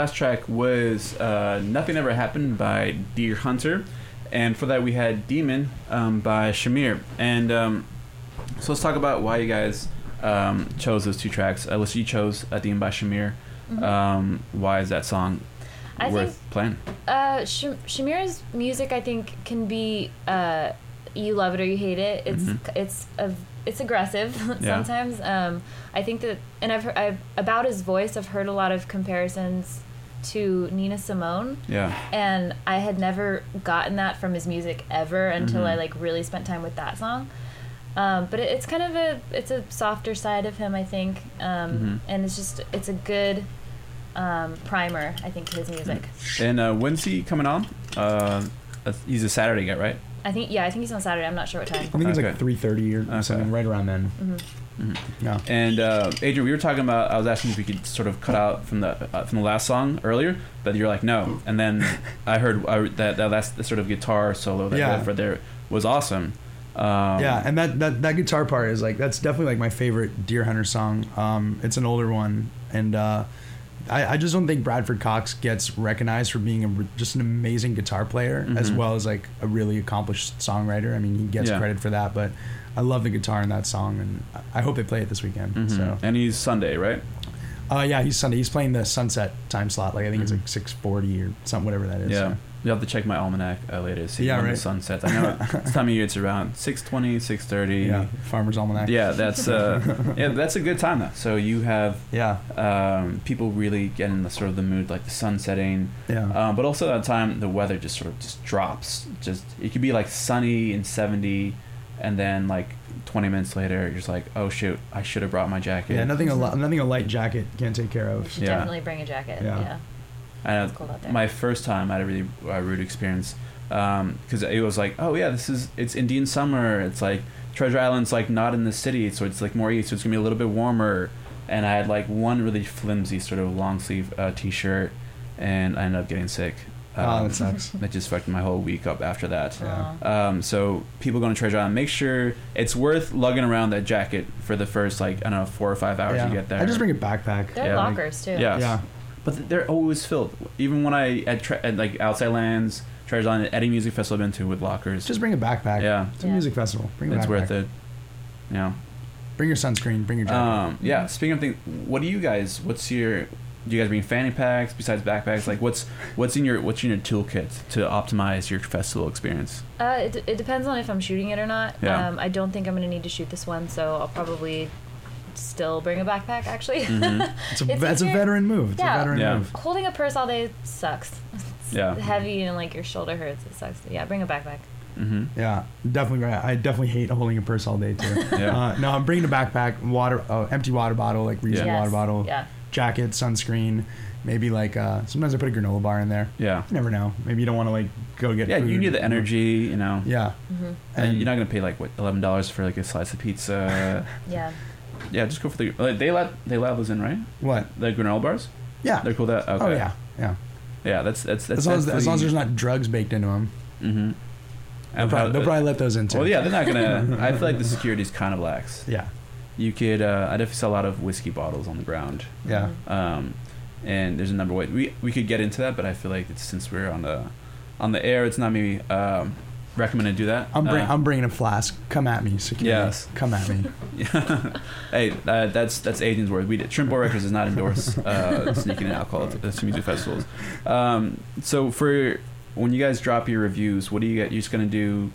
last track was uh, Nothing Ever Happened by Deerhunter. And for that, we had Demon um, by Shamir. And um, so let's talk about why you guys um, chose those two tracks. Alyssa, you chose uh, Demon by Shamir. Mhm. Um, why is that song I worth think- playing? Uh, Sh- Shamir's music, I think, can be uh, you love it or you hate it. It's Mhm. it's a, it's aggressive Yeah. sometimes. Um, I think that, and I've, heard, I've about his voice. I've heard a lot of comparisons to Nina Simone. Yeah. And I had never gotten that from his music ever until I Mhm. like really spent time with that song. Um, but it, it's kind of a it's a softer side of him, I think, um, Mhm. and it's just it's a good um, primer, I think, to his music. And uh, when's he coming on? Uh, he's a Saturday guy, right? I think yeah, I think he's on Saturday. I'm not sure what time. I think it's Okay. like three thirty or something, right around then. Mhm. Yeah. And uh, Adrian, we were talking about. I was asking if we could sort of cut out from the uh, from the last song earlier, but you're like no. And then I heard I, that that last the sort of guitar solo that Yeah. for there was awesome. Um, yeah, and that, that that guitar part is like that's definitely like my favorite Deerhunter song. Um, it's an older one, and uh, I, I just don't think Bradford Cox gets recognized for being a, just an amazing guitar player as Mhm. well as like a really accomplished songwriter. I mean, he gets Yeah. credit for that, but I love the guitar in that song, and I hope they play it this weekend. Mhm. So, And he's Sunday, right? uh, yeah, he's Sunday. He's playing the sunset time slot. Like I think it's like six forty or something, whatever that is. Mm-hmm. Yeah. So. You have to check my almanac uh, later to see Yeah, when right. the sun sets. I know this time of year it's around 6.20, 6.30. Yeah, Farmer's Almanac. Yeah, that's uh, yeah, that's a good time though. So you have yeah um, people really get in the sort of the mood, like the sun setting. Yeah. Um, but also that time the weather just sort of just drops. Just it could be like sunny and seventy, and then like twenty minutes later you're just like, oh shoot, I should have brought my jacket. Yeah, nothing a li- nothing a light jacket can't take care You of. should Yeah. definitely bring a jacket. Yeah. Yeah. And It's cold out there. my first time I had a really uh, rude experience because it was like, oh yeah, this is it's Indian summer. It's like Treasure Island's like not in the city, so it's like more east, so it's gonna be a little bit warmer. And I had like one really flimsy sort of long sleeve uh, t-shirt, and I ended up getting sick. Oh, that sucks. That just fucked my whole week up after that. Yeah. Um, so people going to Treasure Island, make sure it's worth lugging around that jacket for the first like I don't know four or five hours Yeah. you get there. I just bring a backpack. There are Yeah. lockers too. Yes. Yeah. But they're always filled. Even when I at, tre- at like Outside Lands, Treasure Island, any music festival I've been to with lockers, Just bring a backpack. yeah, It's a Yeah. music festival. Bring a it's backpack. worth it. Yeah. Bring your sunscreen. Bring your jacket. Um, yeah. Speaking of things, what do you guys? What's your? Do you guys bring fanny packs besides backpacks? Like, what's what's in your what's in your toolkit to optimize your festival experience? Uh, it, it depends on if I'm shooting it or not. Yeah. Um, I don't think I'm going to need to shoot this one, so I'll probably still bring a backpack, actually. Mhm. it's a it's that's a easier- veteran move. It's Yeah. a veteran Yeah. move. Holding a purse all day sucks. It's Yeah. heavy and like your shoulder hurts. It sucks. Yeah, bring a backpack. Mm-hmm. Yeah, definitely right. I definitely hate holding a purse all day too. Yeah. Uh, no, I'm bringing a backpack, water, uh, empty water bottle, like reusable Yeah. water bottle, Yeah. Jacket, sunscreen, maybe like uh, sometimes I put a granola bar in there. Yeah. You never know. Maybe you don't want to like go get. Yeah, you need the energy, you know. Yeah, hmm And you're not gonna pay like what eleven dollars for like a slice of pizza. Yeah. yeah, just go for the. Like, they let they let those in, right? what? The granola bars. Yeah. They're cool. That okay. Oh yeah, yeah. Yeah, that's that's that's As long as, as long as there's not drugs baked into them, Mm-hmm. they'll, probably, they'll probably let those in too. Well, yeah, they're not gonna. I feel like the security's kind of lax. Yeah, You could. Uh, I definitely saw a lot of whiskey bottles on the ground. yeah. Um, and there's a number of ways we we could get into that, but I feel like it's, since we're on the on the air, it's not maybe um, recommended to do that. I'm bring, Uh, I'm bringing a flask. Come at me, security. Yes. Come at me. hey, uh, that's that's Agent's word. We did, Shrimp Boy Records does not endorse uh, sneaking in alcohol to, to music festivals. Um, so for when you guys drop your reviews, what do you get? You're just gonna do?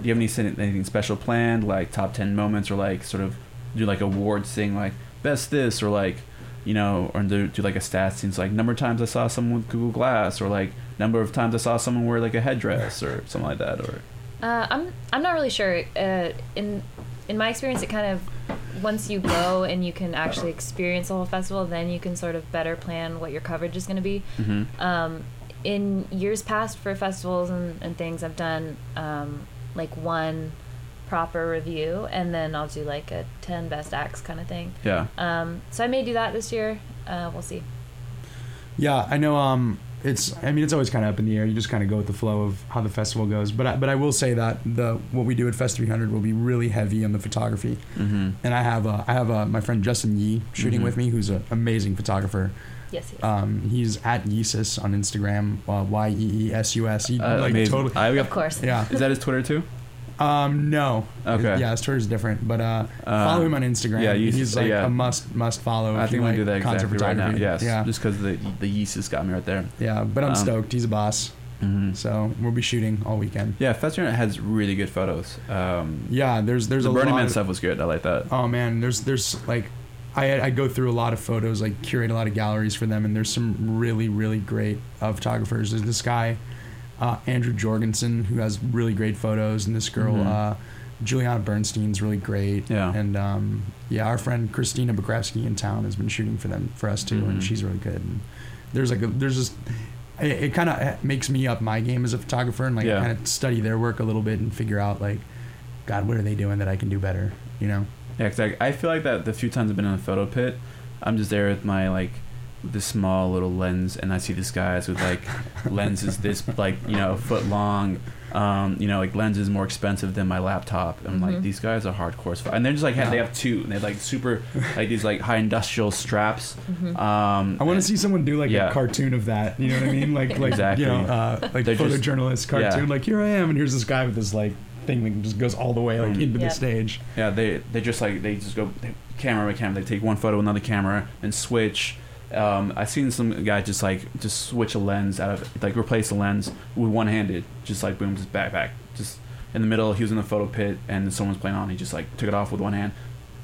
Do you have any anything special planned, like top ten moments, or like sort of do like awards thing, like best this, or like you know, or do, do like a stats thing, like number of times I saw someone with Google Glass, or like number of times I saw someone wear like a headdress, or something like that, or Uh, I'm I'm not really sure. Uh, in in my experience, it kind of once you go and you can actually experience the whole festival, then you can sort of better plan what your coverage is going to be. Mhm. Um, in years past for festivals and, and things, I've done um, like one proper review, and then I'll do like a ten best acts kind of thing. yeah. Um, so I may do that this year. Uh, we'll see. Yeah, I know. Um, it's. I mean, it's always kind of up in the air. You just kind of go with the flow of how the festival goes. But I, but I will say that the what we do at Fest 300 will be really heavy on the photography. Mm-hmm. And I have uh, I have uh, my friend Justin Yee shooting Mhm. with me, who's an amazing photographer. Yes. yes. Um, he's at Yeesus on Instagram, uh, Y E E S U S. He Uh, like amazing. totally. I, of course. Yeah. Is that his Twitter too? Um, no. Okay. Yeah, his Twitter's different, but uh, Uh, follow him on Instagram. yeah, he's like yeah. a must must follow. I if think you we like do that concert exactly right now. photography. Yes, Yeah. just because the the yeast has got me right there. Yeah, but I'm Um, stoked. He's a boss. Mm-hmm. So we'll be shooting all weekend. Yeah, Festival has really good photos. Um, Yeah, there's there's the a Burning lot Man of- stuff was good. I like that. Oh man, there's there's like I, I go through a lot of photos, like curate a lot of galleries for them, and there's some really, really great uh, photographers. There's this guy, uh, Andrew Jorgensen, who has really great photos, and this girl, Mhm. uh, Juliana Bernstein's really great. Yeah. And um, yeah, our friend Christina Bogrevsky in town has been shooting for them for us too, Mhm. and she's really good. And there's like a, there's just it, it kind of makes me up my game as a photographer and like Yeah. kind of study their work a little bit and figure out like, God, what are they doing that I can do better? You know? Yeah, 'cause I, I feel like that the few times I've been in a photo pit, I'm just there with my like this small little lens, and I see these guys with like lenses this like you know a foot long, um, you know like lenses more expensive than my laptop. I'm like Mhm. these guys are hardcore, and they're just like have, they have two, and they have like super like these like high industrial straps. Mhm. Um, I want to see someone do like Yeah. a cartoon of that. You know what I mean? Like like Exactly. you know uh, like They're just- photojournalist cartoon. yeah. Like here I am, and here's this guy with this like thing that just goes all the way like Mm. into Yep. the stage. Yeah, they they just like they just go they, camera by camera. They take one photo, another camera, and switch. Um, I've seen some guy just like just switch a lens out of like replace a lens with one handed, just like boom, just back back, just in the middle. He was in the photo pit and someone's playing on. He just like took it off with one hand,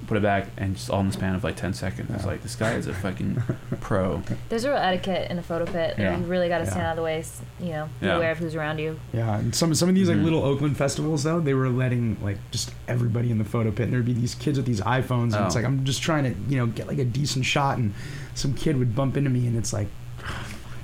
put it back, and just all in the span of like ten seconds. It's Yeah. like this guy is a fucking pro. There's a real etiquette in a photo pit. Yeah. You really got to stand out of the way. You know, be Yeah. aware of who's around you. Yeah, and some some of these like Mhm. little Oakland festivals though, they were letting like just everybody in the photo pit, and there'd be these kids with these iPhones, and it's Oh. like I'm just trying to you know get like a decent shot, and some kid would bump into me, and it's like,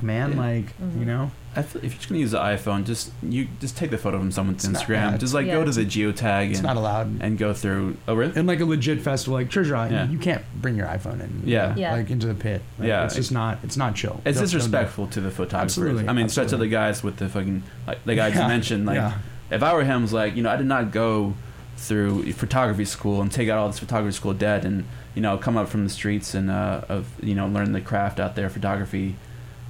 man, Yeah. like Mhm. you know, I feel if you're just gonna use the iPhone, just you just take the photo from someone's It's not- Instagram. yeah, just like go to the geotag it's and, not allowed. and go through. Oh really? In like a legit festival like Treasure Island, Yeah. you can't bring your iPhone in. Yeah. Yeah. like into the pit. Like, Yeah. it's just not. It's not chill. It's Don't- don't do it. disrespectful to the photographers. Absolutely, I mean, especially absolutely. the guys with the fucking like the guy just Yeah, mentioned. Like, yeah. if I were him, was like, you know, I did not go through photography school and take out all this photography school debt and you know come up from the streets and uh, of you know learn the craft out there, photography.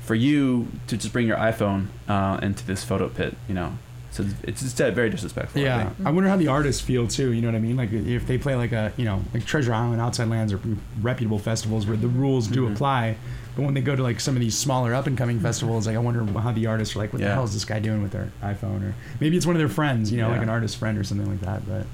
For you to just bring your iPhone uh, into this photo pit, you know, so it's, it's just uh, very disrespectful. I Yeah, think. I wonder how the artists feel too. You know what I mean? Like if they play like a you know like Treasure Island, Outside Lands, or reputable festivals where the rules do Mhm. apply, but when they go to like some of these smaller up and coming festivals, like I wonder how the artists are like, what the hell is this guy doing with their iPhone? Or maybe it's one of their friends, you know, like an artist friend or something like that. But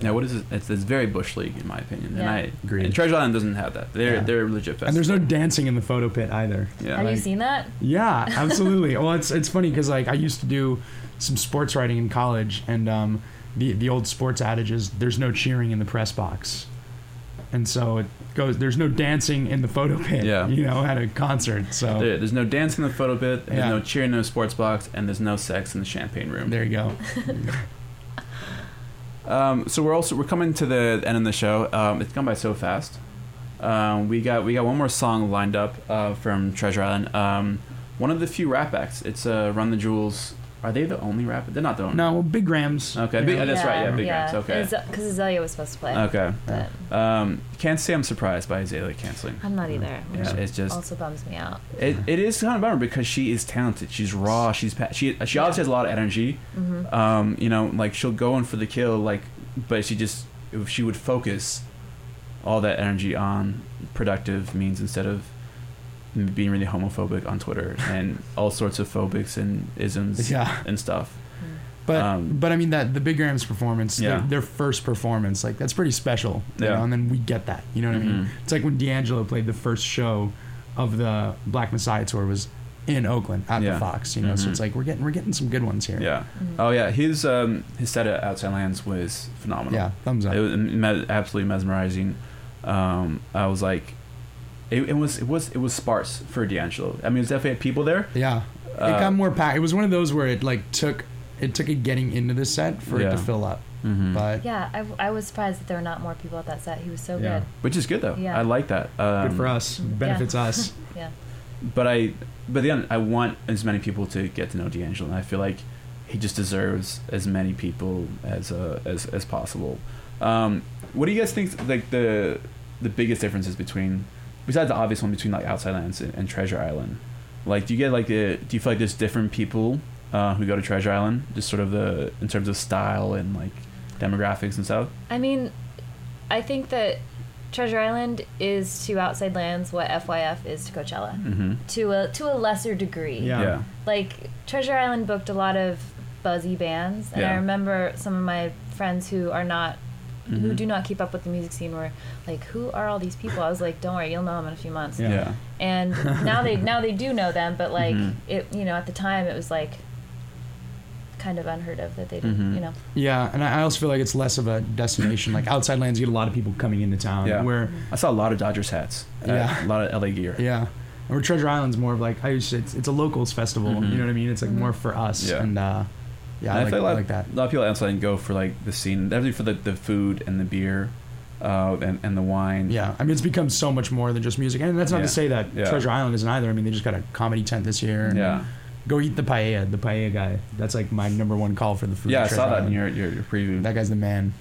Yeah, what is it? It's, it's very bush league in my opinion, and Yeah. I Agreed. and Treasure Island doesn't have that. They're Yeah. they're a legit. Festival. and there's no dancing in the photo pit either. yeah. Have like- you seen that? Yeah, absolutely. well, it's it's funny because like I used to do some sports writing in college, and um, the the old sports adage is there's no cheering in the press box, and so it goes. There's no dancing in the photo pit. Yeah. you know, at a concert. So There, there's no dancing in the photo pit. There's Yeah. no cheering in the sports box, and there's no sex in the champagne room. there you go. Um, so we're also we're coming to the end of the show. Um, it's gone by so fast. Um, we got we got one more song lined up uh, from Treasure Island. Um, one of the few rap acts. It's uh, Run the Jewels. Are they the only rap? They're not the only. No, well, Big Grams. Okay, big, know. that's right. Yeah, Big Grams. Okay. Because Azealia was supposed to play. Okay. But Um, can't say I'm surprised by Azealia canceling. I'm not either. Which Yeah, it's just also bums me out. it, it is kind of a bummer because she is talented. She's raw. She's pa- she she obviously has a lot of energy. hmm Um, you know, like she'll go in for the kill, like, but she just if she would focus all that energy on productive means instead of being really homophobic on Twitter and all sorts of phobics and isms Yeah. and stuff. But Um, but I mean that the Big Grams performance, Yeah. their, their first performance, like that's pretty special. You Yeah. know, and then we get that. You know what I mean? Mhm. It's like when D'Angelo played the first show of the Black Messiah tour was in Oakland at Yeah. the Fox. You know, so Mhm. it's like we're getting we're getting some good ones here. Yeah. Mhm. Oh yeah. His um his set at Outside Lands was phenomenal. Yeah, thumbs up. It was me- absolutely mesmerizing. Um, I was like, it, it was it was it was sparse for D'Angelo. I mean, there's definitely had people there. Yeah, it Uh, got more packed. It was one of those where it like took it took it getting into the set for it to fill up. Mhm. But Yeah, I, I was surprised that there were not more people at that set. He was so Yeah. good. Which is good though. Yeah. I like that. Um, good for us, benefits us. Yeah. But I, but then I want as many people to get to know D'Angelo, and I feel like he just deserves as many people as uh, as as possible. Um, what do you guys think? Like the the biggest differences between, besides the obvious one between like Outside Lands and, and Treasure Island, like do you get like the do you feel like there's different people uh, who go to Treasure Island, just sort of the in terms of style and like demographics and stuff? I mean, I think that Treasure Island is to Outside Lands what FYF is to Coachella, Mm-hmm. to a to a lesser degree. Yeah. Yeah. Like Treasure Island booked a lot of buzzy bands, and I remember some of my friends who are not who Mhm. do not keep up with the music scene were like, "Who are all these people?" I was like, "Don't worry, you'll know them in a few months." Yeah. Yeah. And now they now they do know them, but like Mhm. it, you know, at the time it was like kind of unheard of that they didn't, Mhm. you know. Yeah, and I I also feel like it's less of a destination. Like outside lands, you get a lot of people coming into town. Yeah. Where I saw a lot of Dodgers hats. uh, Yeah. a lot of LA gear. Yeah. And where Treasure Island's more of like I used to, it's, it's a locals festival. Mhm. You know what I mean? It's like more for us. Yeah. And uh, yeah, And I, like, feel I like that. A lot of people outside go for like the scene, definitely for the, the food and the beer, uh, and and the wine. Yeah, I mean it's become so much more than just music, and that's not Yeah. to say that Yeah. Treasure Island isn't either. I mean they just got a comedy tent this year. and Yeah. Go eat the paella. The paella guy. That's like my number one call for the food. Yeah, I Treasure saw that in Island. your, your your preview. That guy's the man.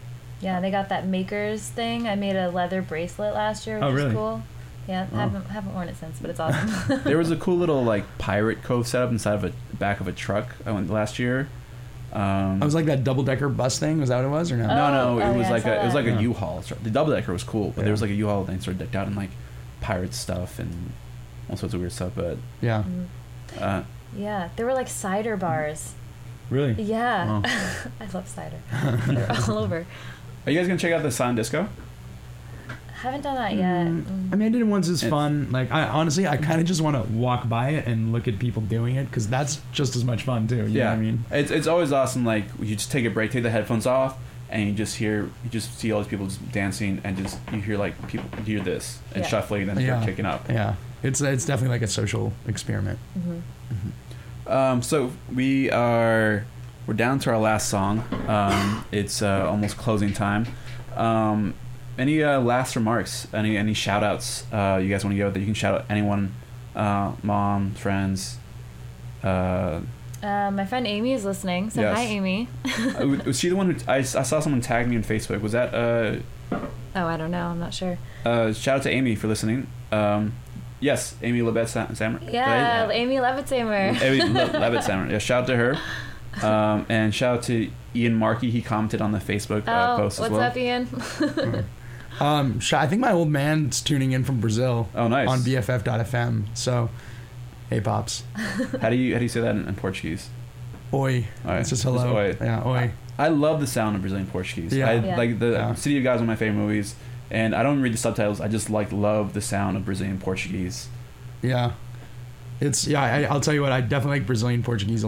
Yeah, they got that makers thing. I made a leather bracelet last year, which Oh, is really? cool. Yeah, Oh. haven't haven't worn it since, but it's awesome. there was a cool little like pirate cove setup inside of a back of a truck. I went last year. Um, I was like that double decker bus thing. Was that what it was or no? no, no, it oh, was yeah, like saw a it was that. like a Yeah. U-Haul. The double decker was cool, but Yeah. there was like a U-Haul thing sort of decked out in like pirate stuff and all sorts of weird stuff. But Yeah. uh, yeah, there were like cider bars. Really? Yeah, Wow. I love cider. All over. are you guys gonna check out the Silent Disco? I haven't done that yet. I mean, I did it once. It's It's- fun. Like, I honestly, I kind of just want to walk by it and look at people doing it because that's just as much fun too. You know what I mean? it's it's always awesome. Like you just take a break, take the headphones off, and you just hear you just see all these people just dancing, and just you hear like people you hear this and Yeah. shuffling and start Yeah. kicking up. Yeah, it's it's definitely like a social experiment. hmm Um, so we are we're down to our last song. Um, it's uh, almost closing time. Um, any uh, last remarks? Any any shout outs uh, you guys want to give that you can shout out anyone, uh, mom, friends. Uh, Uh, my friend Amy is listening, so Yes. hi, Amy. uh, was she the one who I, I saw someone tag me on Facebook? Was that uh, Oh, I don't know. I'm not sure. uh, shout out to Amy for listening? Um, yes, Amy Lebet Sam- Sammer. Did I- Yeah, Amy Levitzamer. Amy Le- Levitt Sammer. Yeah, shout out to her. Um, and shout out to Ian Markey. He commented on the Facebook uh, oh, post as well. What's up, Ian? Um, I think my old man's tuning in from Brazil. Oh, nice. On BFF.fm. So, hey, pops. How do you how do you say that in, in Portuguese? Oi. All right. It's just hello. oi. Yeah, oi. I love the sound of Brazilian Portuguese. Yeah. I, Yeah. Like the Yeah. City of God is one of my favorite movies, and I don't read the subtitles. I just like love the sound of Brazilian Portuguese. Yeah. It's yeah. I, I'll tell you what. I definitely like Brazilian Portuguese a lot.